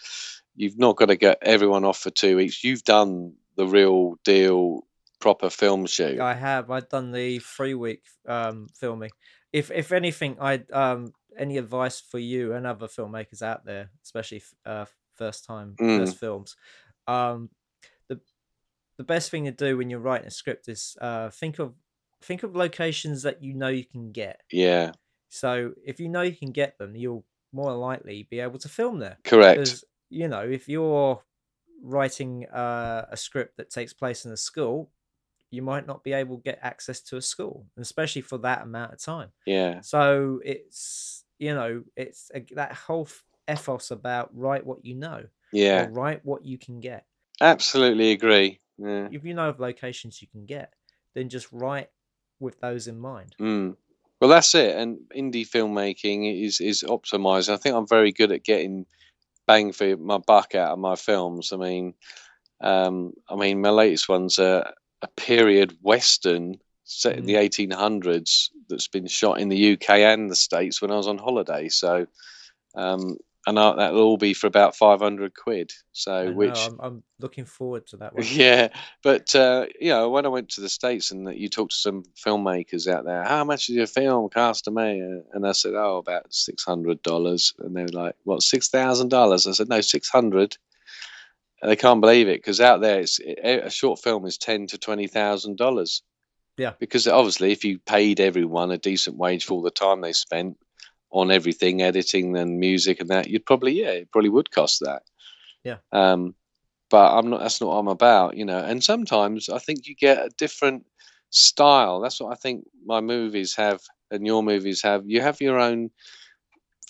S2: you've not got to get everyone off for two weeks. You've done the real deal, proper film shoot.
S1: I have. I've done the three week um, filming. If if anything, I um any advice for you and other filmmakers out there, especially uh, first time
S2: Mm.
S1: first films, um, the the best thing to do when you're writing a script is uh think of think of locations that you know you can get.
S2: Yeah,
S1: So if you know you can get them, you'll more likely be able to film there.
S2: correct.
S1: Because you know, if you're writing uh, a script that takes place in a school, you might not be able to get access to a school, especially for that amount of time.
S2: Yeah,
S1: So it's you know, it's a, that whole f- ethos about write what you know,
S2: yeah,
S1: write what you can get.
S2: absolutely agree. Yeah.
S1: If you know of locations you can get, then just write with those in mind.
S2: Mm. Well, that's it. And indie filmmaking is is optimized. I think I'm very good at getting bang for my buck out of my films. I mean, um, I mean, my latest one's a, a period western set in the 1800s that's been shot in the UK and the States when I was on holiday. So, um, and I, that'll all be for about 500 quid. So,
S1: know,
S2: which
S1: I'm, I'm looking forward to that one.
S2: yeah, but uh, you know, when I went to the states and that you talked to some filmmakers out there, how much is your film cost to me? And I said, oh, about six hundred dollars. And they were like, what, six thousand dollars? I said, no, six hundred. And they can't believe it because out there, it's a short film is ten to twenty thousand dollars.
S1: Yeah.
S2: Because obviously, if you paid everyone a decent wage for all the time they spent on everything, editing and music and that, you'd probably yeah, it probably would cost that.
S1: Yeah.
S2: Um, but I'm not. That's not what I'm about, you know. And sometimes I think you get a different style. That's what I think my movies have, and your movies have. You have your own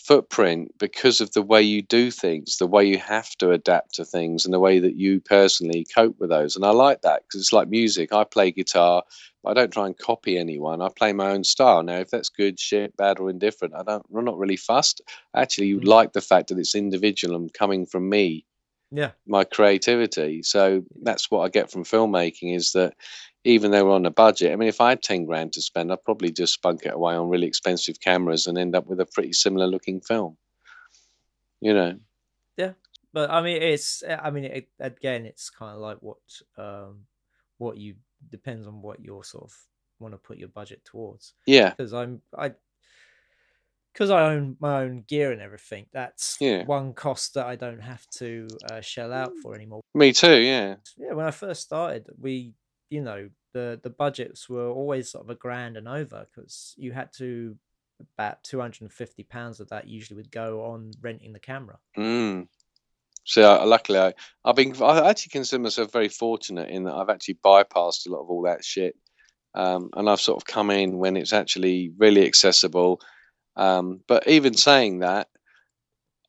S2: footprint because of the way you do things, the way you have to adapt to things, and the way that you personally cope with those. And I like that because it's like music. I play guitar, but I don't try and copy anyone. I play my own style. Now, if that's good, shit, bad, or indifferent, I don't. I'm not really fussed. Actually, you
S1: Mm.
S2: like the fact that it's individual and coming from me
S1: Yeah,
S2: my creativity. So that's what I get from filmmaking is that even though we're on a budget, I mean, if I had 10 grand to spend, I'd probably just spunk it away on really expensive cameras and end up with a pretty similar looking film. You know, Yeah.
S1: but I mean, it's I mean, it, again, it's kind of like what um what you depends on what you're sort of want to put your budget towards.
S2: yeah,
S1: Because I'm I because I own my own gear and everything. That's
S2: Yeah.
S1: one cost that I don't have to uh, shell out for anymore.
S2: me too. Yeah,
S1: Yeah, when I first started, we you know the the budgets were always sort of a grand and over because you had to about two hundred and fifty pounds of that usually would go on renting the camera.
S2: mm. So luckily, I, I've been I actually consider myself very fortunate in that I've actually bypassed a lot of all that shit, um, and I've sort of come in when it's actually really accessible. Um, but even saying that,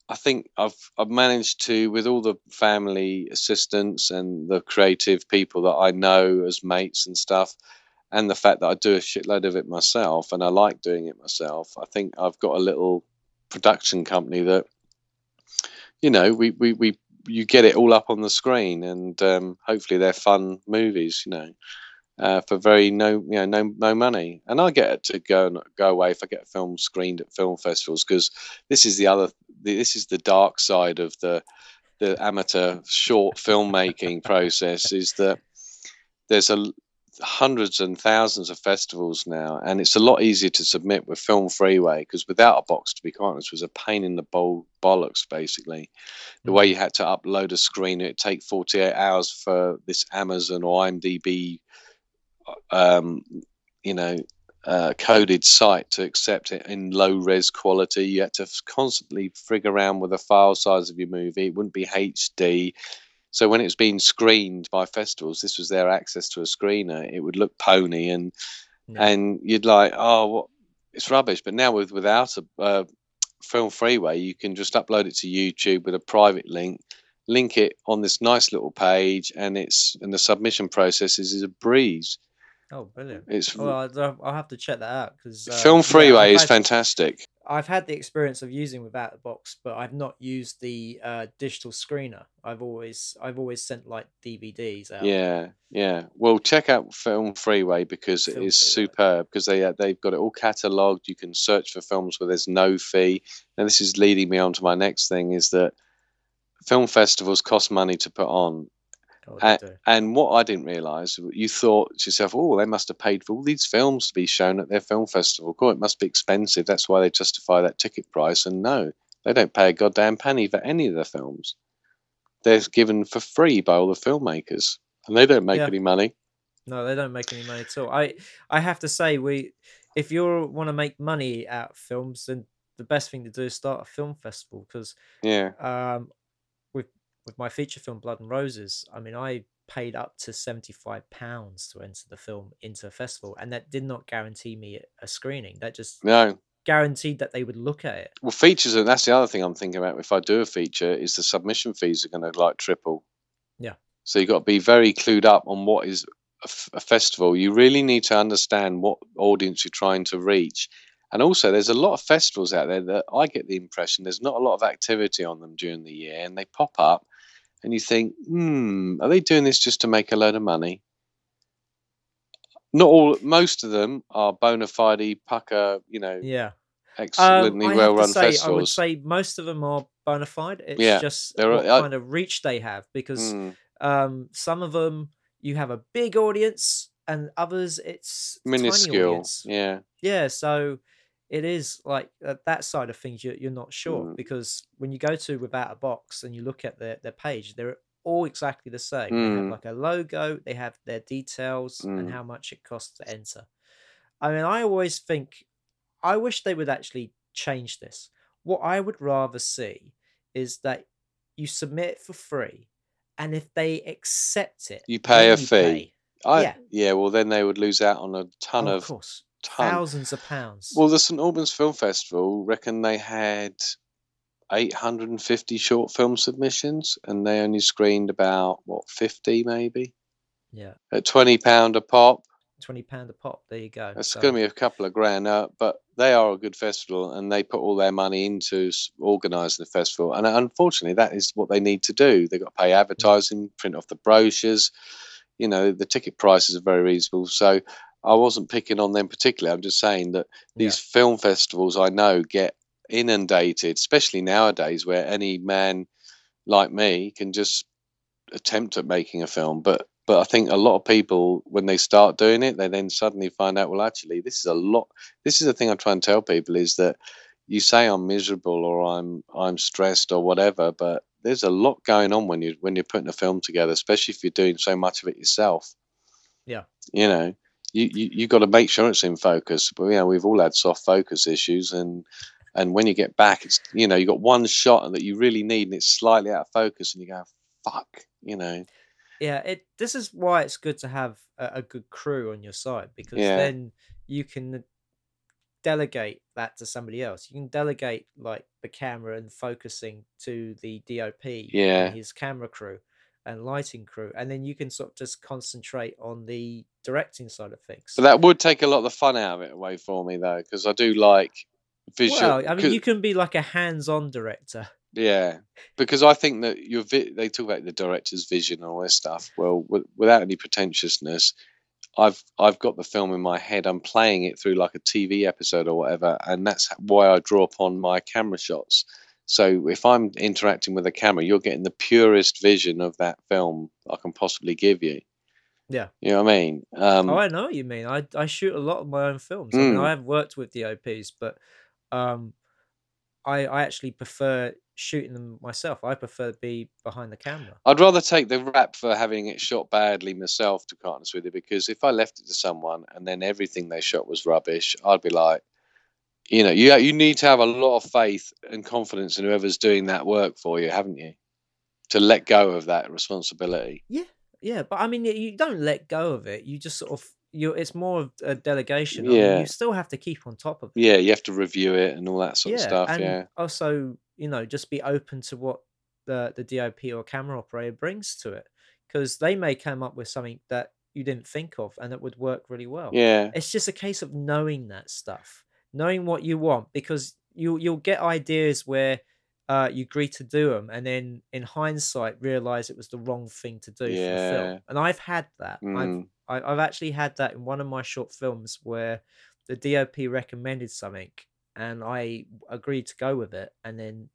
S2: I think I've I've managed to, with all the family assistance and the creative people that I know as mates and stuff, and the fact that I do a shitload of it myself and I like doing it myself. I think I've got a little production company that you know, we, we, we you get it all up on the screen, and um, hopefully they're fun movies, you know, uh, for very no you know no no money. And I get it to go and go away if I get a film screened at film festivals because this is the other this is the dark side of the the amateur short filmmaking process is that there's a hundreds and thousands of festivals now, and it's a lot easier to submit with Film Freeway because without a box, to be quite honest, was a pain in the bowl bollocks. Basically, the way you had to upload a screen, it'd take 48 hours for this Amazon or IMDb, um, you know, uh, coded site to accept it in low res quality. You had to constantly frig around with the file size of your movie. It wouldn't be HD. So when it was being screened by festivals, this was their access to a screener. It would look pony, and and you'd like, oh, what? It's rubbish. But now with without a uh, film freeway, you can just upload it to YouTube with a private link, link it on this nice little page, and it's and the submission process is, is a breeze.
S1: Oh, brilliant!
S2: It's
S1: well, I'll, I'll have to check that out because uh,
S2: Film Freeway yeah, is fantastic.
S1: I've had the experience of using without the box, but I've not used the uh, digital screener. I've always I've always sent like DVDs out.
S2: Yeah, yeah. Well, check out Film Freeway because Film it is Freeway. superb because they uh, they've got it all catalogued. You can search for films where there's no fee. And this is leading me on to my next thing: is that film festivals cost money to put on, And, and, what I didn't realise, you thought to yourself, oh, they must have paid for all these films to be shown at their film festival. Cool, it must be expensive. That's why they justify that ticket price. And no, they don't pay a goddamn penny for any of the films. They're given for free by all the filmmakers, and they don't make yeah. any money.
S1: No, they don't make any money at all. I I have to say, we if you want to make money out of films, then the best thing to do is start a film festival because
S2: yeah,
S1: um, with my feature film Blood and Roses, I mean, I paid up to seventy five pounds to enter the film into a festival, and that did not guarantee me a screening. That just
S2: no
S1: guaranteed that they would look at it.
S2: Well, features, and that's the other thing I'm thinking about. If I do a feature, is the submission fees are going to like triple.
S1: Yeah.
S2: So you've got to be very clued up on what is a, f- a festival. You really need to understand what audience you're trying to reach. And also, there's a lot of festivals out there that I get the impression there's not a lot of activity on them during the year, and they pop up and you think, hmm, are they doing this just to make a load of money? Not all, most of them are bona fide pucker, you know,
S1: yeah,
S2: excellently um, well run festivals.
S1: I would say most of them are bona fide. It's yeah, just what uh, kind of reach they have because mm. um, some of them you have a big audience and others it's minuscule.
S2: Yeah,
S1: yeah. So it is like that side of things you're, you're not sure mm. because when you go to without a box and you look at their, their page they're all exactly the same mm. they have mm. like a logo they have their details mm. and how much it costs to enter i mean i always think i wish they would actually change this what i would rather see is that you submit for free and if they accept it
S2: you pay a fee pay. I, yeah. yeah, well, then they would lose out on a ton
S1: oh,
S2: of,
S1: of course ton. Thousands of pounds.
S2: Well, the St Albans Film Festival reckon they had 850 short film submissions, and they only screened about what 50 maybe.
S1: Yeah.
S2: At 20 pound a pop.
S1: 20 pound a pop. There you go.
S2: It's so. going to be a couple of grand, uh, but they are a good festival, and they put all their money into organising the festival. And unfortunately, that is what they need to do. They've got to pay advertising, print off the brochures. You know, the ticket prices are very reasonable. So I wasn't picking on them particularly. I'm just saying that these yeah. film festivals I know get inundated, especially nowadays, where any man like me can just attempt at making a film. But but I think a lot of people, when they start doing it, they then suddenly find out, well, actually, this is a lot. This is the thing I try and tell people is that you say I'm miserable or I'm I'm stressed or whatever, but there's a lot going on when you when you're putting a film together, especially if you're doing so much of it yourself.
S1: Yeah.
S2: You know, you you, you got to make sure it's in focus. But yeah, we've all had soft focus issues, and and when you get back, it's you know you got one shot that you really need, and it's slightly out of focus, and you go, "Fuck," you know.
S1: Yeah, it. This is why it's good to have a, a good crew on your side because
S2: Yeah.
S1: then you can delegate that to somebody else. You can delegate like the camera and focusing to the DOP
S2: Yeah.
S1: and his camera crew and lighting crew, and then you can sort of just concentrate on the directing side of things.
S2: But that would take a lot of the fun out of it away for me, though, because I do like visual.
S1: well, I mean, you can be like a hands-on director.
S2: Yeah, because I think that your vi- they talk about the director's vision and all this stuff. Well, w- without any pretentiousness, I've I've got the film in my head. I'm playing it through like a TV episode or whatever, and that's why I draw upon my camera shots. So if I'm interacting with a camera, you're getting the purest vision of that film I can possibly give you.
S1: Yeah.
S2: You know what I mean? Um,
S1: oh, I know what you mean. I I shoot a lot of my own films. I mean,
S2: Mm.
S1: I have worked with DOPs, but um, I I actually prefer shooting them myself. I prefer to be behind the camera.
S2: I'd rather take the rap for having it shot badly myself, to be honest with you, because if I left it to someone and then everything they shot was rubbish, I'd be like, you know, you you need to have a lot of faith and confidence in whoever's doing that work for you, haven't you? To let go of that responsibility.
S1: Yeah, yeah, but I mean, you don't let go of it. You just sort of you. It's more of a delegation. I mean,
S2: Yeah.
S1: you still have to keep on top of it.
S2: Yeah, you have to review it and all that sort of stuff. Yeah.
S1: And
S2: Yeah,
S1: also you know just be open to what the the DOP or camera operator brings to it because they may come up with something that you didn't think of and it would work really well.
S2: yeah,
S1: It's just a case of knowing that stuff, knowing what you want because you you'll get ideas where uh, you agree to do them and then in hindsight realize it was the wrong thing to do for the
S2: Yeah.
S1: film. And I've had that. I've
S2: Mm.
S1: I, I've actually had that in one of my short films where the DOP recommended something and I agreed to go with it. And then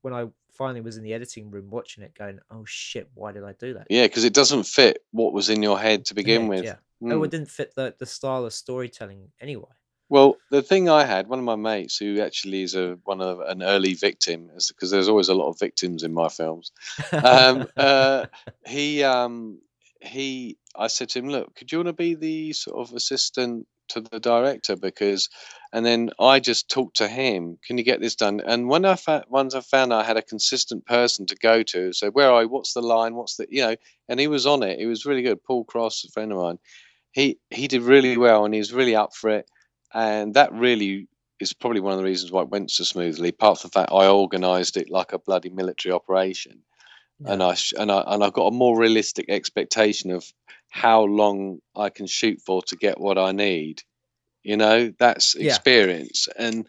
S1: when I finally was in the editing room watching it, going, "Oh shit, why did I do that?"
S2: yeah, because it doesn't fit what was in your head to begin
S1: Heck,
S2: with.
S1: yeah.
S2: Mm.
S1: Oh, it didn't fit the the style of storytelling anyway.
S2: Well, the thing I had, one of my mates who actually is a one of an early victim, because there's always a lot of victims in my films. Um, uh, he, um, he, I said to him, "Look, could you want to be the sort of assistant to the director?" Because, and then I just talked to him. Can you get this done? And when I found, once I found I had a consistent person to go to, so where are I? What's the line? What's the, you know? And he was on it. He was really good. Paul Cross, a friend of mine. He he did really well, and he was really up for it and that really is probably one of the reasons why it went so smoothly. Apart from the fact I organised it like a bloody military operation, and I sh- and I and I got a more realistic expectation of how long I can shoot for to get what I need. You know, that's
S1: Yeah.
S2: experience, and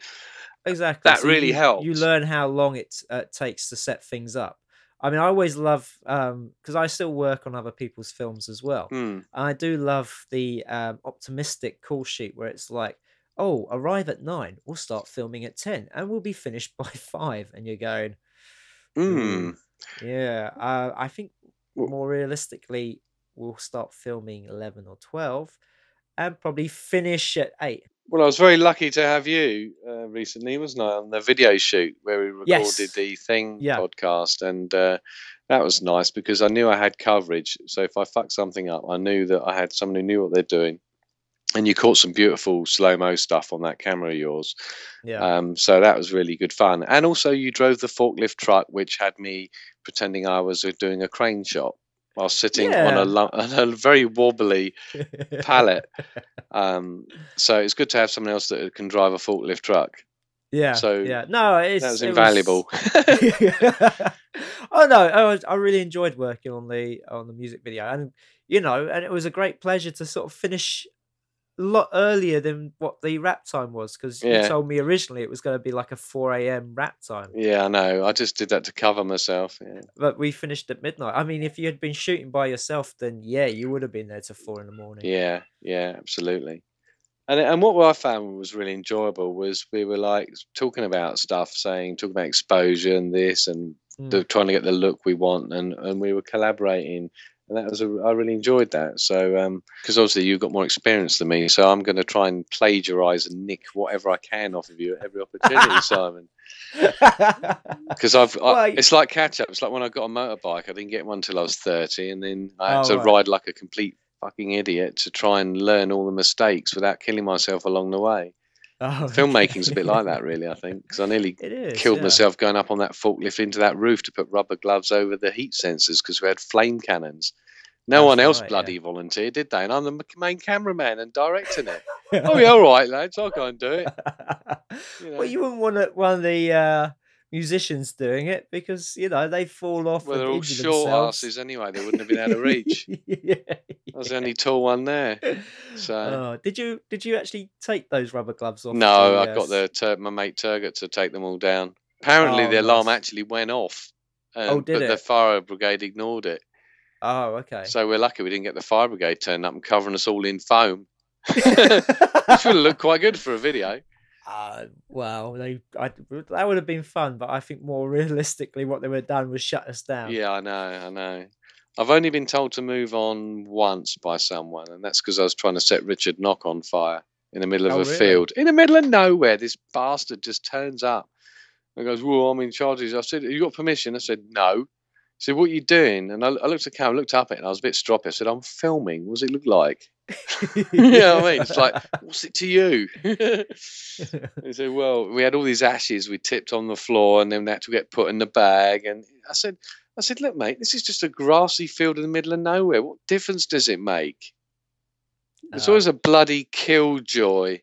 S1: Exactly.
S2: That really
S1: you,
S2: helps.
S1: You learn how long it uh, takes to set things up. I mean, I always love because I still work on other people's films as well.
S2: hmm,
S1: I do love the um, optimistic call sheet where it's like, "Oh, arrive at nine. We'll start filming at ten, and we'll be finished by five. And you're going,
S2: hmm.
S1: Yeah." Uh, I think more realistically, we'll start filming eleven or twelve, and probably finish at eight.
S2: Well, I was very lucky to have you uh, recently, wasn't I, on the video shoot where we recorded
S1: Yes.
S2: the Thing
S1: Yeah.
S2: podcast, and uh, that was nice because I knew I had coverage. So if I fucked something up, I knew that I had someone who knew what they're doing. And you caught some beautiful slow mo stuff on that camera of yours.
S1: Yeah.
S2: Um, so that was really good fun. And also, you drove the forklift truck, which had me pretending I was uh, doing a crane shot while sitting on a, on a very wobbly pallet. Um, so it's good to have someone else that can drive a forklift truck.
S1: Yeah.
S2: So,
S1: yeah. No, it's
S2: That was
S1: it
S2: invaluable.
S1: oh no, I, was, I really enjoyed working on the on the music video, and you know, and it was a great pleasure to sort of finish lot earlier than what the wrap time was because
S2: Yeah.
S1: you told me originally it was going to be like a four a.m. wrap time,
S2: yeah, I know. I just did that to cover myself. Yeah.
S1: but we finished at midnight. I mean, if you had been shooting by yourself, then yeah, you would have been there till four in the morning.
S2: Yeah, yeah, absolutely. And and what I found was really enjoyable was we were like talking about stuff, saying talking about exposure and this and
S1: Mm.
S2: the, trying to get the look we want, and and we were collaborating, and that was a, I really enjoyed that. So um, because obviously you've got more experience than me, so I'm going to try and plagiarize and nick whatever I can off of you at every opportunity, Simon. Because I've,
S1: Well,
S2: I,
S1: y-
S2: it's like catch up. It's like when I got a motorbike, I didn't get one till I was thirty, and then I had
S1: Oh,
S2: to
S1: right.
S2: ride like a complete fucking idiot to try and learn all the mistakes without killing myself along the way.
S1: Oh,
S2: Filmmaking's a bit like that, really. I think because I nearly
S1: is,
S2: killed
S1: yeah.
S2: myself going up on that forklift into that roof to put rubber gloves over the heat sensors because we had flame cannons. No
S1: That's
S2: one else
S1: right, yeah.
S2: bloody volunteered, did they? And I'm the main cameraman and directing it. oh yeah, all right, lads, I'll go and do it. You know.
S1: Well, you wouldn't want one of the uh, musicians doing it because you know they fall off
S2: Well, they're all short
S1: themselves.
S2: asses anyway. They wouldn't have been able to reach.
S1: yeah,
S2: I was the only tall one there. So
S1: Oh, did you did you actually take those rubber gloves off?
S2: no, I
S1: uh,
S2: got the Tur- my mate Turgot to take them all down. Apparently,
S1: Oh,
S2: the alarm
S1: nice.
S2: actually went off.
S1: Oh,
S2: um,
S1: did
S2: but the fire brigade ignored it.
S1: Oh, okay.
S2: So we're lucky we didn't get the fire brigade turned up and covering us all in foam. Which would have looked quite good for a video.
S1: Uh, well, they I, that would have been fun, but I think more realistically, what they would have done was shut us down.
S2: Yeah, I know, I know. I've only been told to move on once by someone, and that's because I was trying to set Richard Knock on fire in the middle of
S1: Oh,
S2: a
S1: really?
S2: field. In the middle of nowhere, this bastard just turns up and goes, Well, I'm in charge. I said, you got permission? I said, No. He said, What are you doing? And I, I looked at the camera, looked up at it, and I was a bit stroppy. I said, I'm filming. What does it look like? You know what I mean? It's like, What's it to you? He said, "Well, we had all these ashes we tipped on the floor, and then they had to get put in the bag." And I said, "I said, look, mate, this is just a grassy field in the middle of nowhere. What difference does it make? It's
S1: Oh.
S2: always a bloody killjoy."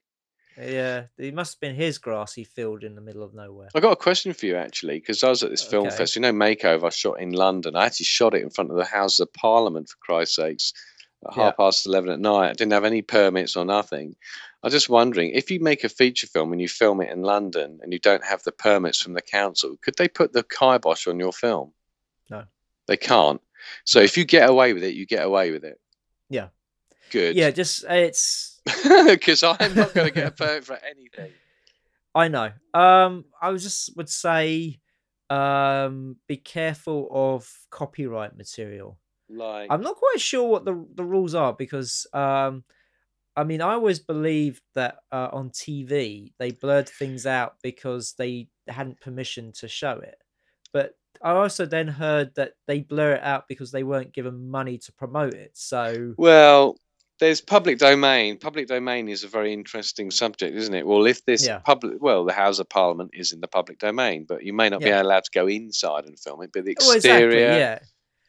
S1: yeah, it must have been his grassy field in the middle of nowhere.
S2: I got a question for you actually, because I was at this film
S1: Okay.
S2: fest. You know, Makeover. I shot in London. I actually shot it in front of the Houses of Parliament, for Christ's sakes, at
S1: Yeah.
S2: half past eleven at night. I didn't have any permits or nothing. I was just wondering if you make a feature film and you film it in London and you don't have the permits from the council, could they put the kibosh on your film?
S1: No.
S2: They can't. So if you get away with it, you get away with it.
S1: Yeah.
S2: Good.
S1: Yeah, just it's
S2: Because I'm not going to get a permit for anything.
S1: I know. Um, I was just would say, um, be careful of copyright material.
S2: Like,
S1: I'm not quite sure what the the rules are because, um, I mean, I always believed that uh, on TV they blurred things out because they hadn't permission to show it, but I also then heard that they blur it out because they weren't given money to promote it. So
S2: Well, there's public domain. Public domain is a very interesting subject, isn't it? Well, if this
S1: Yeah.
S2: public, well, the House of Parliament is in the public domain, but you may not be allowed to go inside and film it. But the
S1: well,
S2: exterior,
S1: exactly, yeah,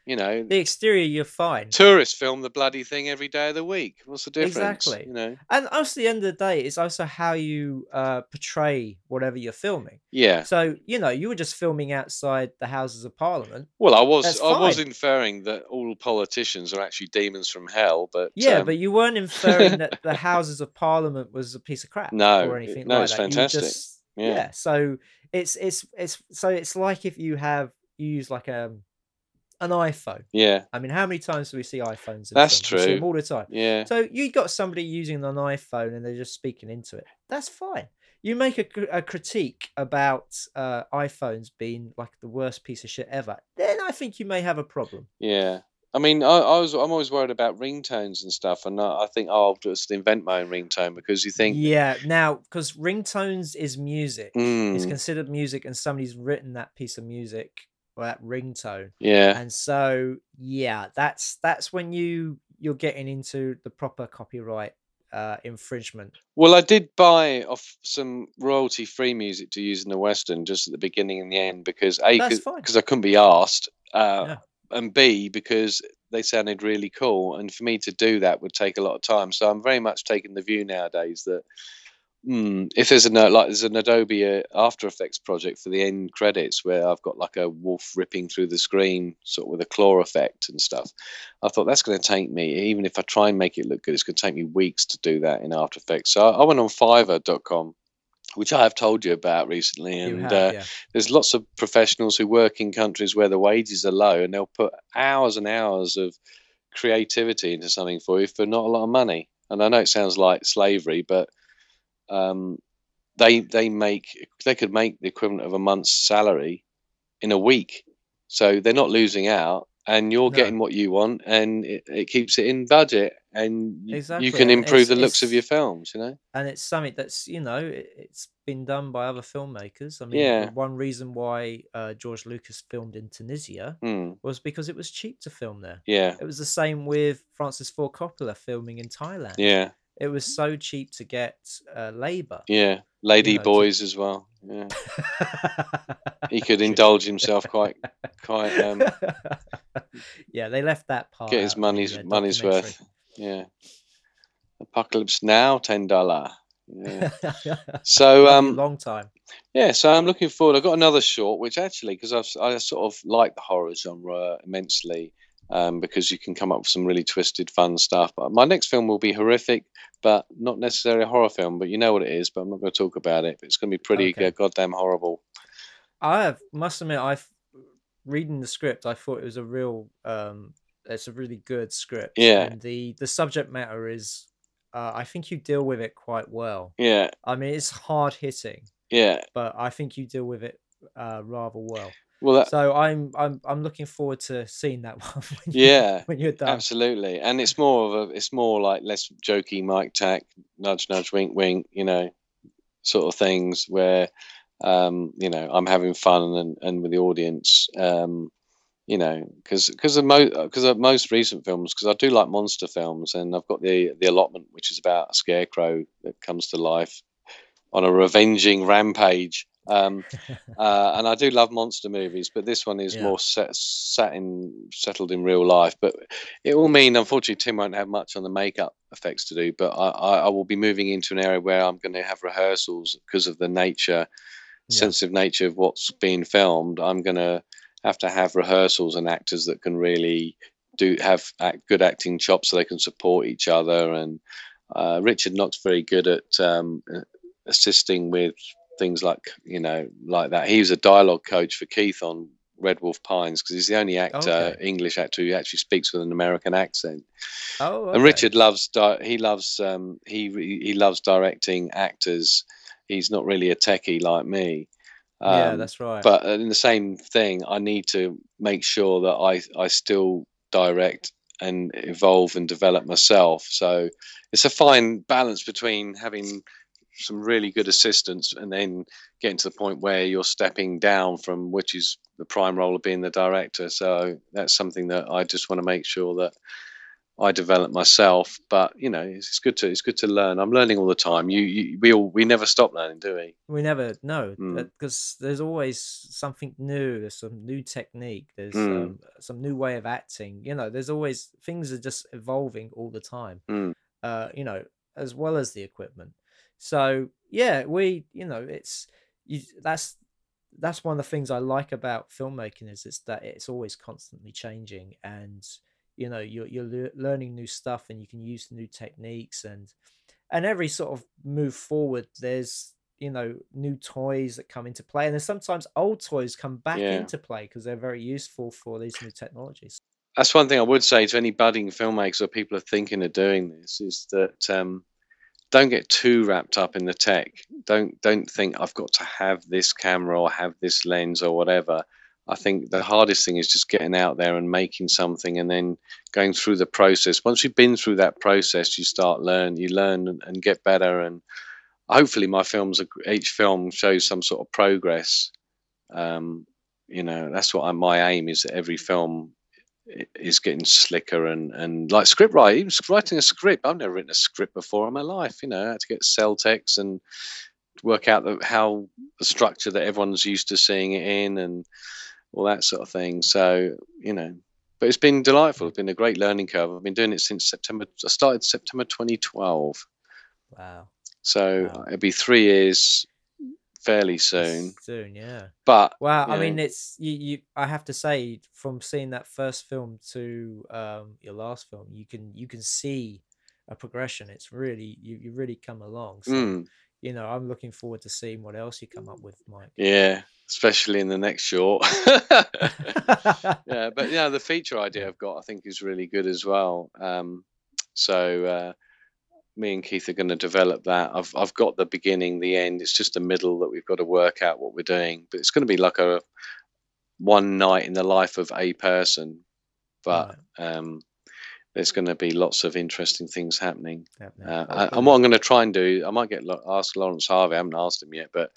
S2: you know,
S1: the exterior you're fine.
S2: tourists film the bloody thing every day of the week. What's the difference?
S1: Exactly.
S2: You know,
S1: And also, the end of the day, it's also how you uh, portray whatever you're filming.
S2: yeah.
S1: So, you know, you were just filming outside the Houses of Parliament.
S2: Well, I was
S1: That's
S2: I was inferring that all politicians are actually demons from hell, but
S1: Yeah,
S2: um,
S1: but you weren't inferring that the Houses of Parliament was a piece of crap
S2: No,
S1: or anything
S2: no,
S1: like
S2: it's
S1: that.
S2: Fantastic.
S1: just-
S2: Yeah.
S1: yeah. So it's it's it's so it's like if you have you use like um an iPhone.
S2: yeah,
S1: I mean, how many times do we see iPhones?
S2: That's
S1: films? We see
S2: true.
S1: them all the time.
S2: yeah,
S1: So you got somebody using an iPhone and they're just speaking into it. That's fine. You make a, a critique about uh, iPhones being like the worst piece of shit ever. Then I think you may have a problem.
S2: yeah. I mean, I, I was I'm always worried about ringtones and stuff, and I, I think oh, I'll just invent my own ringtone because you think
S1: Yeah. Now, because ringtones is music, it's
S2: Mm.
S1: considered music, and somebody's written that piece of music or that ringtone,
S2: Yeah,
S1: and so yeah, that's that's when you you're getting into the proper copyright uh, infringement.
S2: Well, I did buy off some royalty-free music to use in the western just at the beginning and the end because a because I couldn't be asked, uh,
S1: Yeah.
S2: and b because they sounded really cool, and for me to do that would take a lot of time. So I'm very much taking the view nowadays that. Mm, if there's a like there's an Adobe uh, After Effects project for the end credits where I've got like a wolf ripping through the screen, sort of with a claw effect and stuff. I thought that's going to take me, even if I try and make it look good, it's going to take me weeks to do that in After Effects. So I, I went on Fiverr.com, which I have told you about recently, and
S1: have,
S2: uh,
S1: yeah.
S2: there's lots of professionals who work in countries where the wages are low, and they'll put hours and hours of creativity into something for you for not a lot of money. And I know it sounds like slavery, but um, they they make they could make the equivalent of a month's salary in a week, so they're not losing out, and you're
S1: No.
S2: getting what you want, and it, it keeps it in budget, and
S1: Exactly,
S2: you can improve
S1: it's-
S2: the looks of your films. You know,
S1: and it's something that's you know it, it's been done by other filmmakers. I mean,
S2: Yeah.
S1: one reason why uh, George Lucas filmed in Tunisia
S2: Hmm,
S1: was because it was cheap to film there.
S2: yeah,
S1: It was the same with Francis Ford Coppola filming in Thailand.
S2: yeah,
S1: it was so cheap to get uh, labor.
S2: Yeah, lady
S1: know, to-
S2: boys as well. Yeah, he could indulge himself quite, quite. Um,
S1: yeah, they left that part.
S2: get his
S1: out in the,
S2: money's money's worth. Yeah, Apocalypse Now, ten dollar. Yeah. So um,
S1: long time.
S2: Yeah, so I'm looking forward. I've got another short, which actually, because I sort of like the horror genre immensely, um, because you can come up with some really twisted, fun stuff. But my next film will be horrific, but not necessarily a horror film. But you know what it is. But I'm not going to talk about it. But it's going to be pretty
S1: Okay.
S2: uh, goddamn horrible.
S1: I have, must admit, I reading the script, I thought it was a real, um, it's a really good script.
S2: Yeah.
S1: and the the subject matter is, uh, I think you deal with it quite well.
S2: Yeah,
S1: I mean, it's hard hitting,
S2: yeah.
S1: but I think you deal with it uh, rather well.
S2: Well, that,
S1: So I'm I'm I'm looking forward to seeing that one. When you-
S2: Yeah,
S1: when you're done.
S2: absolutely. And it's more of a, it's more like less jokey, mic Tack, nudge, nudge, wink, wink. You know, sort of things where, um, you know, I'm having fun and and with the audience. Um, you know, because because of most because of most recent films, because I do like monster films, and I've got the the allotment, which is about a scarecrow that comes to life on a revenging rampage. Um, uh, and I do love monster movies, but this one is
S1: Yeah.
S2: more set, in settled in real life. But it will mean, unfortunately, Tim won't have much on the makeup effects to do. But I, I, I will be moving into an area where I'm going to have rehearsals because of the nature,
S1: Yeah.
S2: sensitive nature of what's being filmed. I'm going to have to have rehearsals and actors that can really do have act, good acting chops so they can support each other. And uh, Richard Knox very good at um, assisting with things like you know like that. He was a dialogue coach for Keith on Red Wolf Pines because he's the only actor,
S1: Okay.
S2: English actor, who actually speaks with an American accent.
S1: Oh,
S2: And. Richard loves di- he loves um, he he loves directing actors. He's not really a techie like me.
S1: yeah,
S2: Um,
S1: that's right.
S2: but in the same thing, I need to make sure that I I still direct and evolve and develop myself. So it's a fine balance between having some really good assistants and then getting to the point where you're stepping down from which is the prime role of being the director. So that's something that I just want to make sure that I develop myself. But you know, it's, it's good to it's good to learn. I'm learning all the time. You, you we all we never stop learning, do we?
S1: we never know
S2: Mm.
S1: because there's always something new. There's some new technique. There's
S2: Mm.
S1: um, some new way of acting. You know, there's always things are just evolving all the time.
S2: Mm.
S1: Uh, you know, as well as the equipment. So yeah, we you know it's you, that's that's one of the things I like about filmmaking is it's that it's always constantly changing and you know you're you're lear- learning new stuff and you can use new techniques and and every sort of move forward there's you know new toys that come into play and then sometimes old toys come back
S2: Yeah.
S1: into play because they're very useful for these new technologies
S2: that's one thing I would say to any budding filmmakers or people are thinking of doing this is that um, don't get too wrapped up in the tech. Don't don't think I've got to have this camera or have this lens or whatever. I think the hardest thing is just getting out there and making something and then going through the process. Once you've been through that process, you start learn, you learn and, get better. And hopefully, my films, each film shows some sort of progress. Um, you know, that's what I, my aim is. That every film is getting slicker and and like script writing, writing a script. I've never written a script before in my life. You know, I had to get Celtx and work out the, how the structure that everyone's used to seeing it in and all that sort of thing. So you know, but it's been delightful. It's been a great learning curve. I've been doing it since September. I started September 2012.
S1: wow
S2: So
S1: Wow.
S2: it'll be three years fairly soon.
S1: soon yeah
S2: But
S1: Well, I
S2: you
S1: mean, it's you, you. I have to say, from seeing that first film to um, your last film, you can you can see a progression. It's really you you really come along. So
S2: mm,
S1: you know, I'm looking forward to seeing what else you come up with, Mike.
S2: yeah, especially in the next short. yeah, but yeah, the feature idea I've got, I think, is really good as well. Um, so uh, me and Keith are going to develop that. I've I've got the beginning, the end. It's just the middle that we've got to work out what we're doing. But it's going to be like a one night in the life of a person. But
S1: Right.
S2: um, there's going to be lots of interesting things happening. Uh,
S1: Oh,
S2: and- what I'm going to try and do, I might get ask Laurence Harvey. I haven't asked him yet, but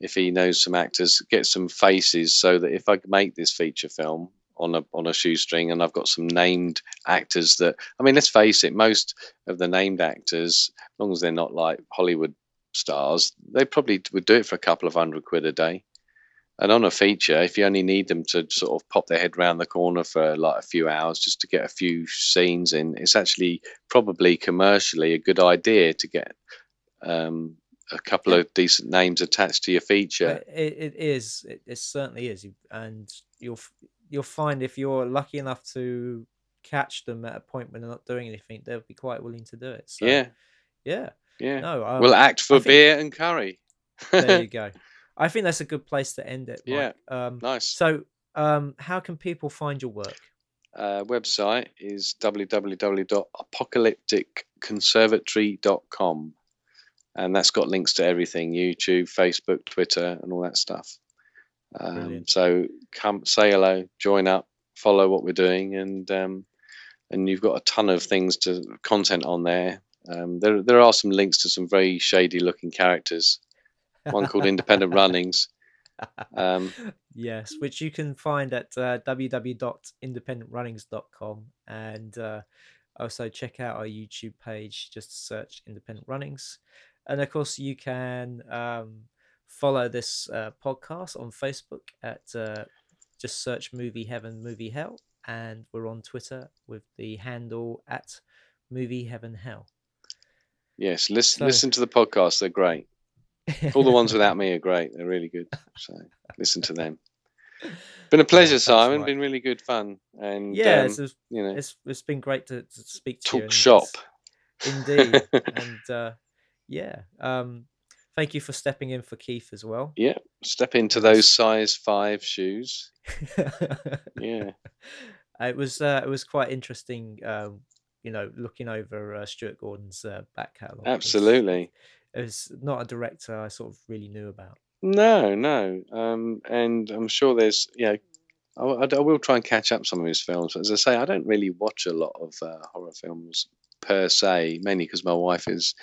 S2: if he knows some actors, get some faces so that if I make this feature film, on a on a shoestring, and I've got some named actors that. I mean, let's face it, most of the named actors, as long as they're not like Hollywood stars, they probably would do it for a couple of hundred quid a day. And on a feature, if you only need them to sort of pop their head round the corner for like a few hours just to get a few scenes in, it's actually probably commercially a good idea to get um, a couple of decent names attached to your feature.
S1: It, it is. It, it certainly is, and you'll you'll find if you're lucky enough to catch them at a point when they're not doing anything, they'll be quite willing to do it. So
S2: yeah,
S1: yeah.
S2: yeah.
S1: No, um,
S2: we'll act for
S1: think-
S2: beer and curry.
S1: there you go. I think that's a good place to end it.
S2: Yeah,
S1: Um,
S2: nice.
S1: so, um, how can people find your work?
S2: uh, website is www.apocalypticconservatory.com and that's got links to everything youtube facebook twitter and all that stuff um, so come say hello join up follow what we're doing and um, and you've got a ton of things to content on there. Um, there, there are some links to some very shady looking characters. One called independent runnings. Um,
S1: yes, which you can find at uh, www.independentrunnings.com and uh, also check out our YouTube page. Just search Independent Runnings, and of course you can um, follow this uh, podcast on Facebook at uh, just search Movie Heaven, Movie Hell, and we're on Twitter with the handle at Movie Heaven Hell.
S2: yes listen
S1: So-
S2: listen to the podcast they're great all the ones without me are great. They're really good. So listen to them. Been a pleasure,
S1: thanks,
S2: Simon.
S1: Mike.
S2: Been really good fun. And
S1: yeah,
S2: um,
S1: it's, it's,
S2: you know,
S1: it's it's been great to, to speak to you.
S2: talk shop.
S1: Indeed. and uh, yeah, um, thank you for stepping in for Keith as well.
S2: yeah, step into those size five shoes. Yeah,
S1: it was uh, it was quite interesting. Um, you know, looking over uh, Stuart Gordon's uh, back catalogue.
S2: absolutely.
S1: It was not a director I sort of really knew about.
S2: No, no. Um, and I'm sure there's, you know, I, I- will try and catch up some of his films. But as I say, I don't really watch a lot of uh, horror films per se, mainly because my wife is,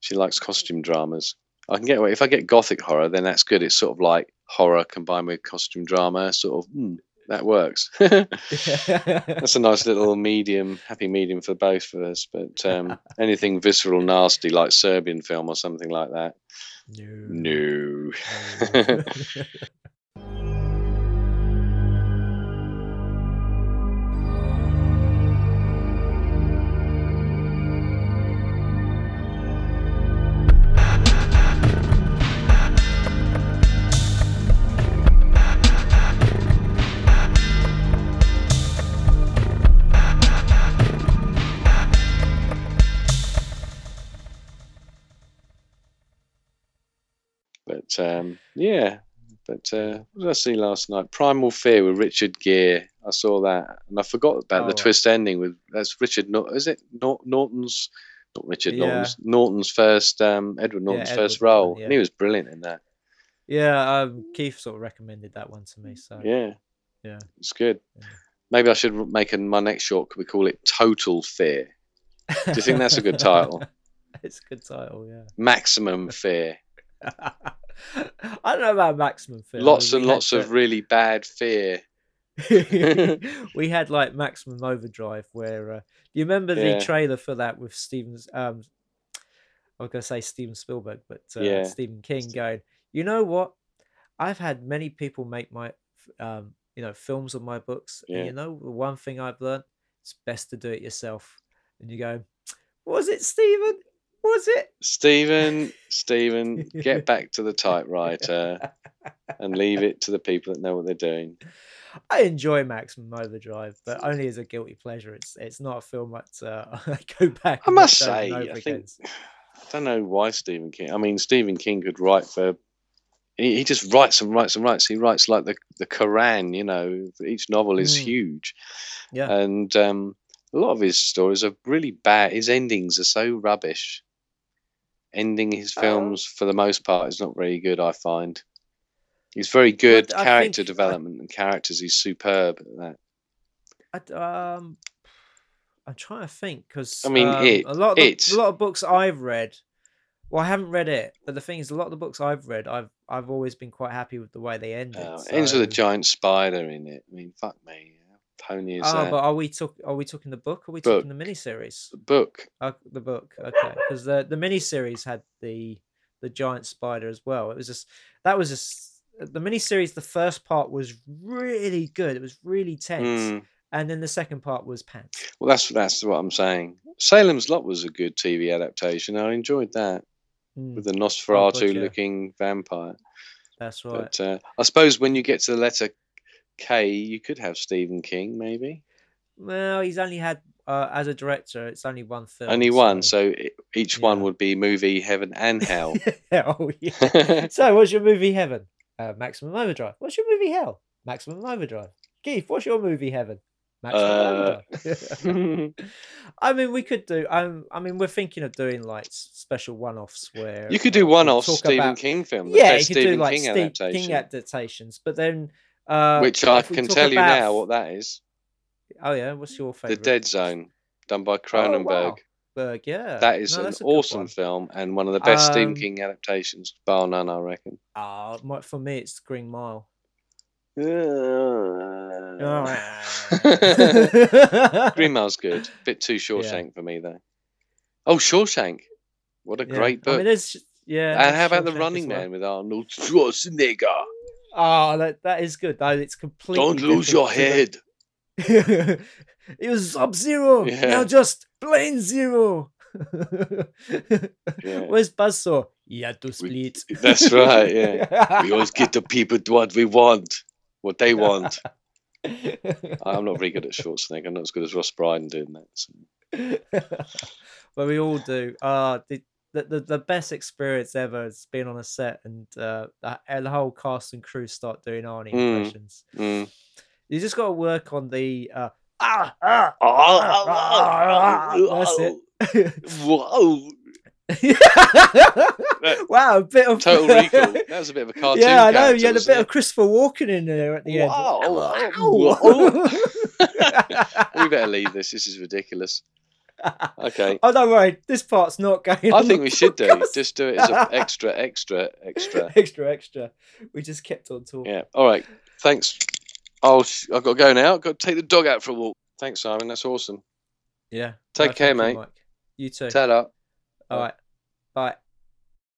S2: she likes costume dramas. I can get away if I get gothic horror, then that's good. It's sort of like horror combined with costume drama. Sort of, hmm, that works. that's a nice little medium, happy medium for both of us. But um, anything visceral, nasty, like Serbian film or something like that,
S1: no.
S2: no. But um, yeah, but uh, what did I see last night? Primal Fear with Richard Gere. I saw that, and I forgot about
S1: Oh,
S2: the
S1: right.
S2: twist ending with that's Richard. Nor- is it Nor- Norton's? Not Richard
S1: Yeah.
S2: Norton's. Norton's first. Um, Edward Norton's first
S1: Edward Norton,
S2: role, and
S1: yeah.
S2: he was brilliant in that.
S1: Yeah, um, Keith sort of recommended that one to me. So
S2: Yeah,
S1: yeah.
S2: it's good.
S1: Yeah.
S2: Maybe I should make a, my next short. Could we call it Total Fear? Do you think that's a good title?
S1: it's a good title, yeah.
S2: Maximum Fear.
S1: I don't know about maximum fear.
S2: Lots and lots of really bad fear.
S1: we had like maximum overdrive where uh, do you remember the
S2: Yeah.
S1: trailer for that with Steven's um I was gonna say Steven Spielberg, but uh,
S2: Yeah.
S1: Stephen King going, you know what? I've had many people make my um you know films of my books,
S2: Yeah.
S1: and you know the one thing I've learned, it's best to do it yourself. And you go, was it Stephen? Was it?
S2: Stephen, Stephen, get back to the typewriter and leave it to the people that know what they're doing.
S1: I enjoy Maximum Overdrive, but only as a guilty pleasure. It's it's not a film that uh, I go back.
S2: I must say, I think. I don't know why Stephen King. I mean, Stephen King could write for. He, he just writes and writes and writes. He writes like the the Quran. You know, each novel is
S1: Mm.
S2: huge,
S1: Yeah.
S2: and um, a lot of his stories are really bad. His endings are so rubbish. Ending his
S1: Oh.
S2: films, for the most part, is not very good. I find he's very good character
S1: think- I-
S2: development and characters. He's superb at that.
S1: I um, I'm trying to think because
S2: I mean, it-
S1: a lot of the,
S2: it-
S1: a lot of books I've read. Well, I haven't read it, but the thing is, a lot of the books I've read, I've I've always been quite happy with the way they ended.
S2: Uh, ends with a giant spider in it. I mean, fuck me. Pony is
S1: Oh,
S2: that?
S1: but are we talk? Are we talking the book? Or are we
S2: Book.
S1: talking the miniseries?
S2: The book.
S1: Uh, the book, okay, because the the miniseries had the the giant spider as well. It was just that was just the miniseries. The first part was really good. It was really tense,
S2: Mm.
S1: and then the second part was pants.
S2: Well, that's that's what I'm saying. Salem's Lot was a good TV adaptation. I enjoyed that
S1: Mm,
S2: with the Nosferatu
S1: gotcha.
S2: looking vampire.
S1: that's right.
S2: But uh, I suppose when you get to the letter K, you could have Stephen King, maybe
S1: Well, he's only had uh, as a director. It's only one film.
S2: only one. So each one would be movie heaven and hell.
S1: oh yeah. So, what's your movie heaven? Uh, Maximum Overdrive. What's your movie hell? Maximum Overdrive. Keith, what's your movie heaven? Maximum
S2: Uh,
S1: Overdrive. I mean, we could do. Um, I mean, we're thinking of doing like special one-offs where
S2: you could do one-off Stephen
S1: about-
S2: King film.
S1: Yeah, you could
S2: Stephen
S1: do like
S2: King
S1: Steve-
S2: adaptation,
S1: King adaptations, but then uh,
S2: which I can tell you
S1: about-
S2: now what that is.
S1: Oh yeah, what's your favorite? The?
S2: Dead Zone, done by
S1: Oh,
S2: Cronenberg.
S1: wow. Berg, yeah.
S2: That is
S1: No,
S2: an
S1: that's a good
S2: awesome film and one of the best Stephen
S1: Um,
S2: King adaptations, bar none, I reckon.
S1: Ah, my- for me, it's Green Mile.
S2: Green Mile's good. Bit too Shawshank for me though. Oh, Shawshank! What a
S1: Yeah.
S2: great
S1: I
S2: book.
S1: mean, there's yeah.
S2: and how about the
S1: Shawshank as
S2: Running
S1: well.
S2: Man with Arnold Schwarzenegger?
S1: Oh, that, that is good. That it's completely.
S2: Don't lose your head.
S1: it was Sub Zero.
S2: Yeah.
S1: Now just plain zero.
S2: Yeah.
S1: Where's Buzzsaw? He had to split.
S2: That's right, yeah. We always get the people to what we want, what they want. I'm not very good at Schwarzenegger. I'm not as good as Rob Brydon doing that. So.
S1: but we all do. Uh the, the the the best experience ever has been on a set and uh the, and the whole cast and crew start doing Arnie
S2: Mm.
S1: impressions.
S2: Mm.
S1: You just got to work on the uh ah, ah,
S2: Oh,
S1: that's it.
S2: Whoa!
S1: wow, a bit of
S2: Total Recall. That was a bit of a cartoon.
S1: Yeah, I know. You had a bit
S2: it?
S1: of Christopher Walken in there at the
S2: Wow.
S1: end.
S2: we better leave this. This is ridiculous. Okay.
S1: Oh, don't worry. This part's not going.
S2: I think we should do.
S1: podcast.
S2: Just do it as an extra, extra, extra.
S1: extra, extra. We just kept on talking.
S2: Yeah. All right. Thanks. Oh, sh- I've got to go now. I've got to take the dog out for a walk. Thanks, Simon. That's awesome.
S1: Yeah.
S2: Take care,
S1: you,
S2: mate.
S1: Mike. You too.
S2: Ta-da.
S1: All right. Bye.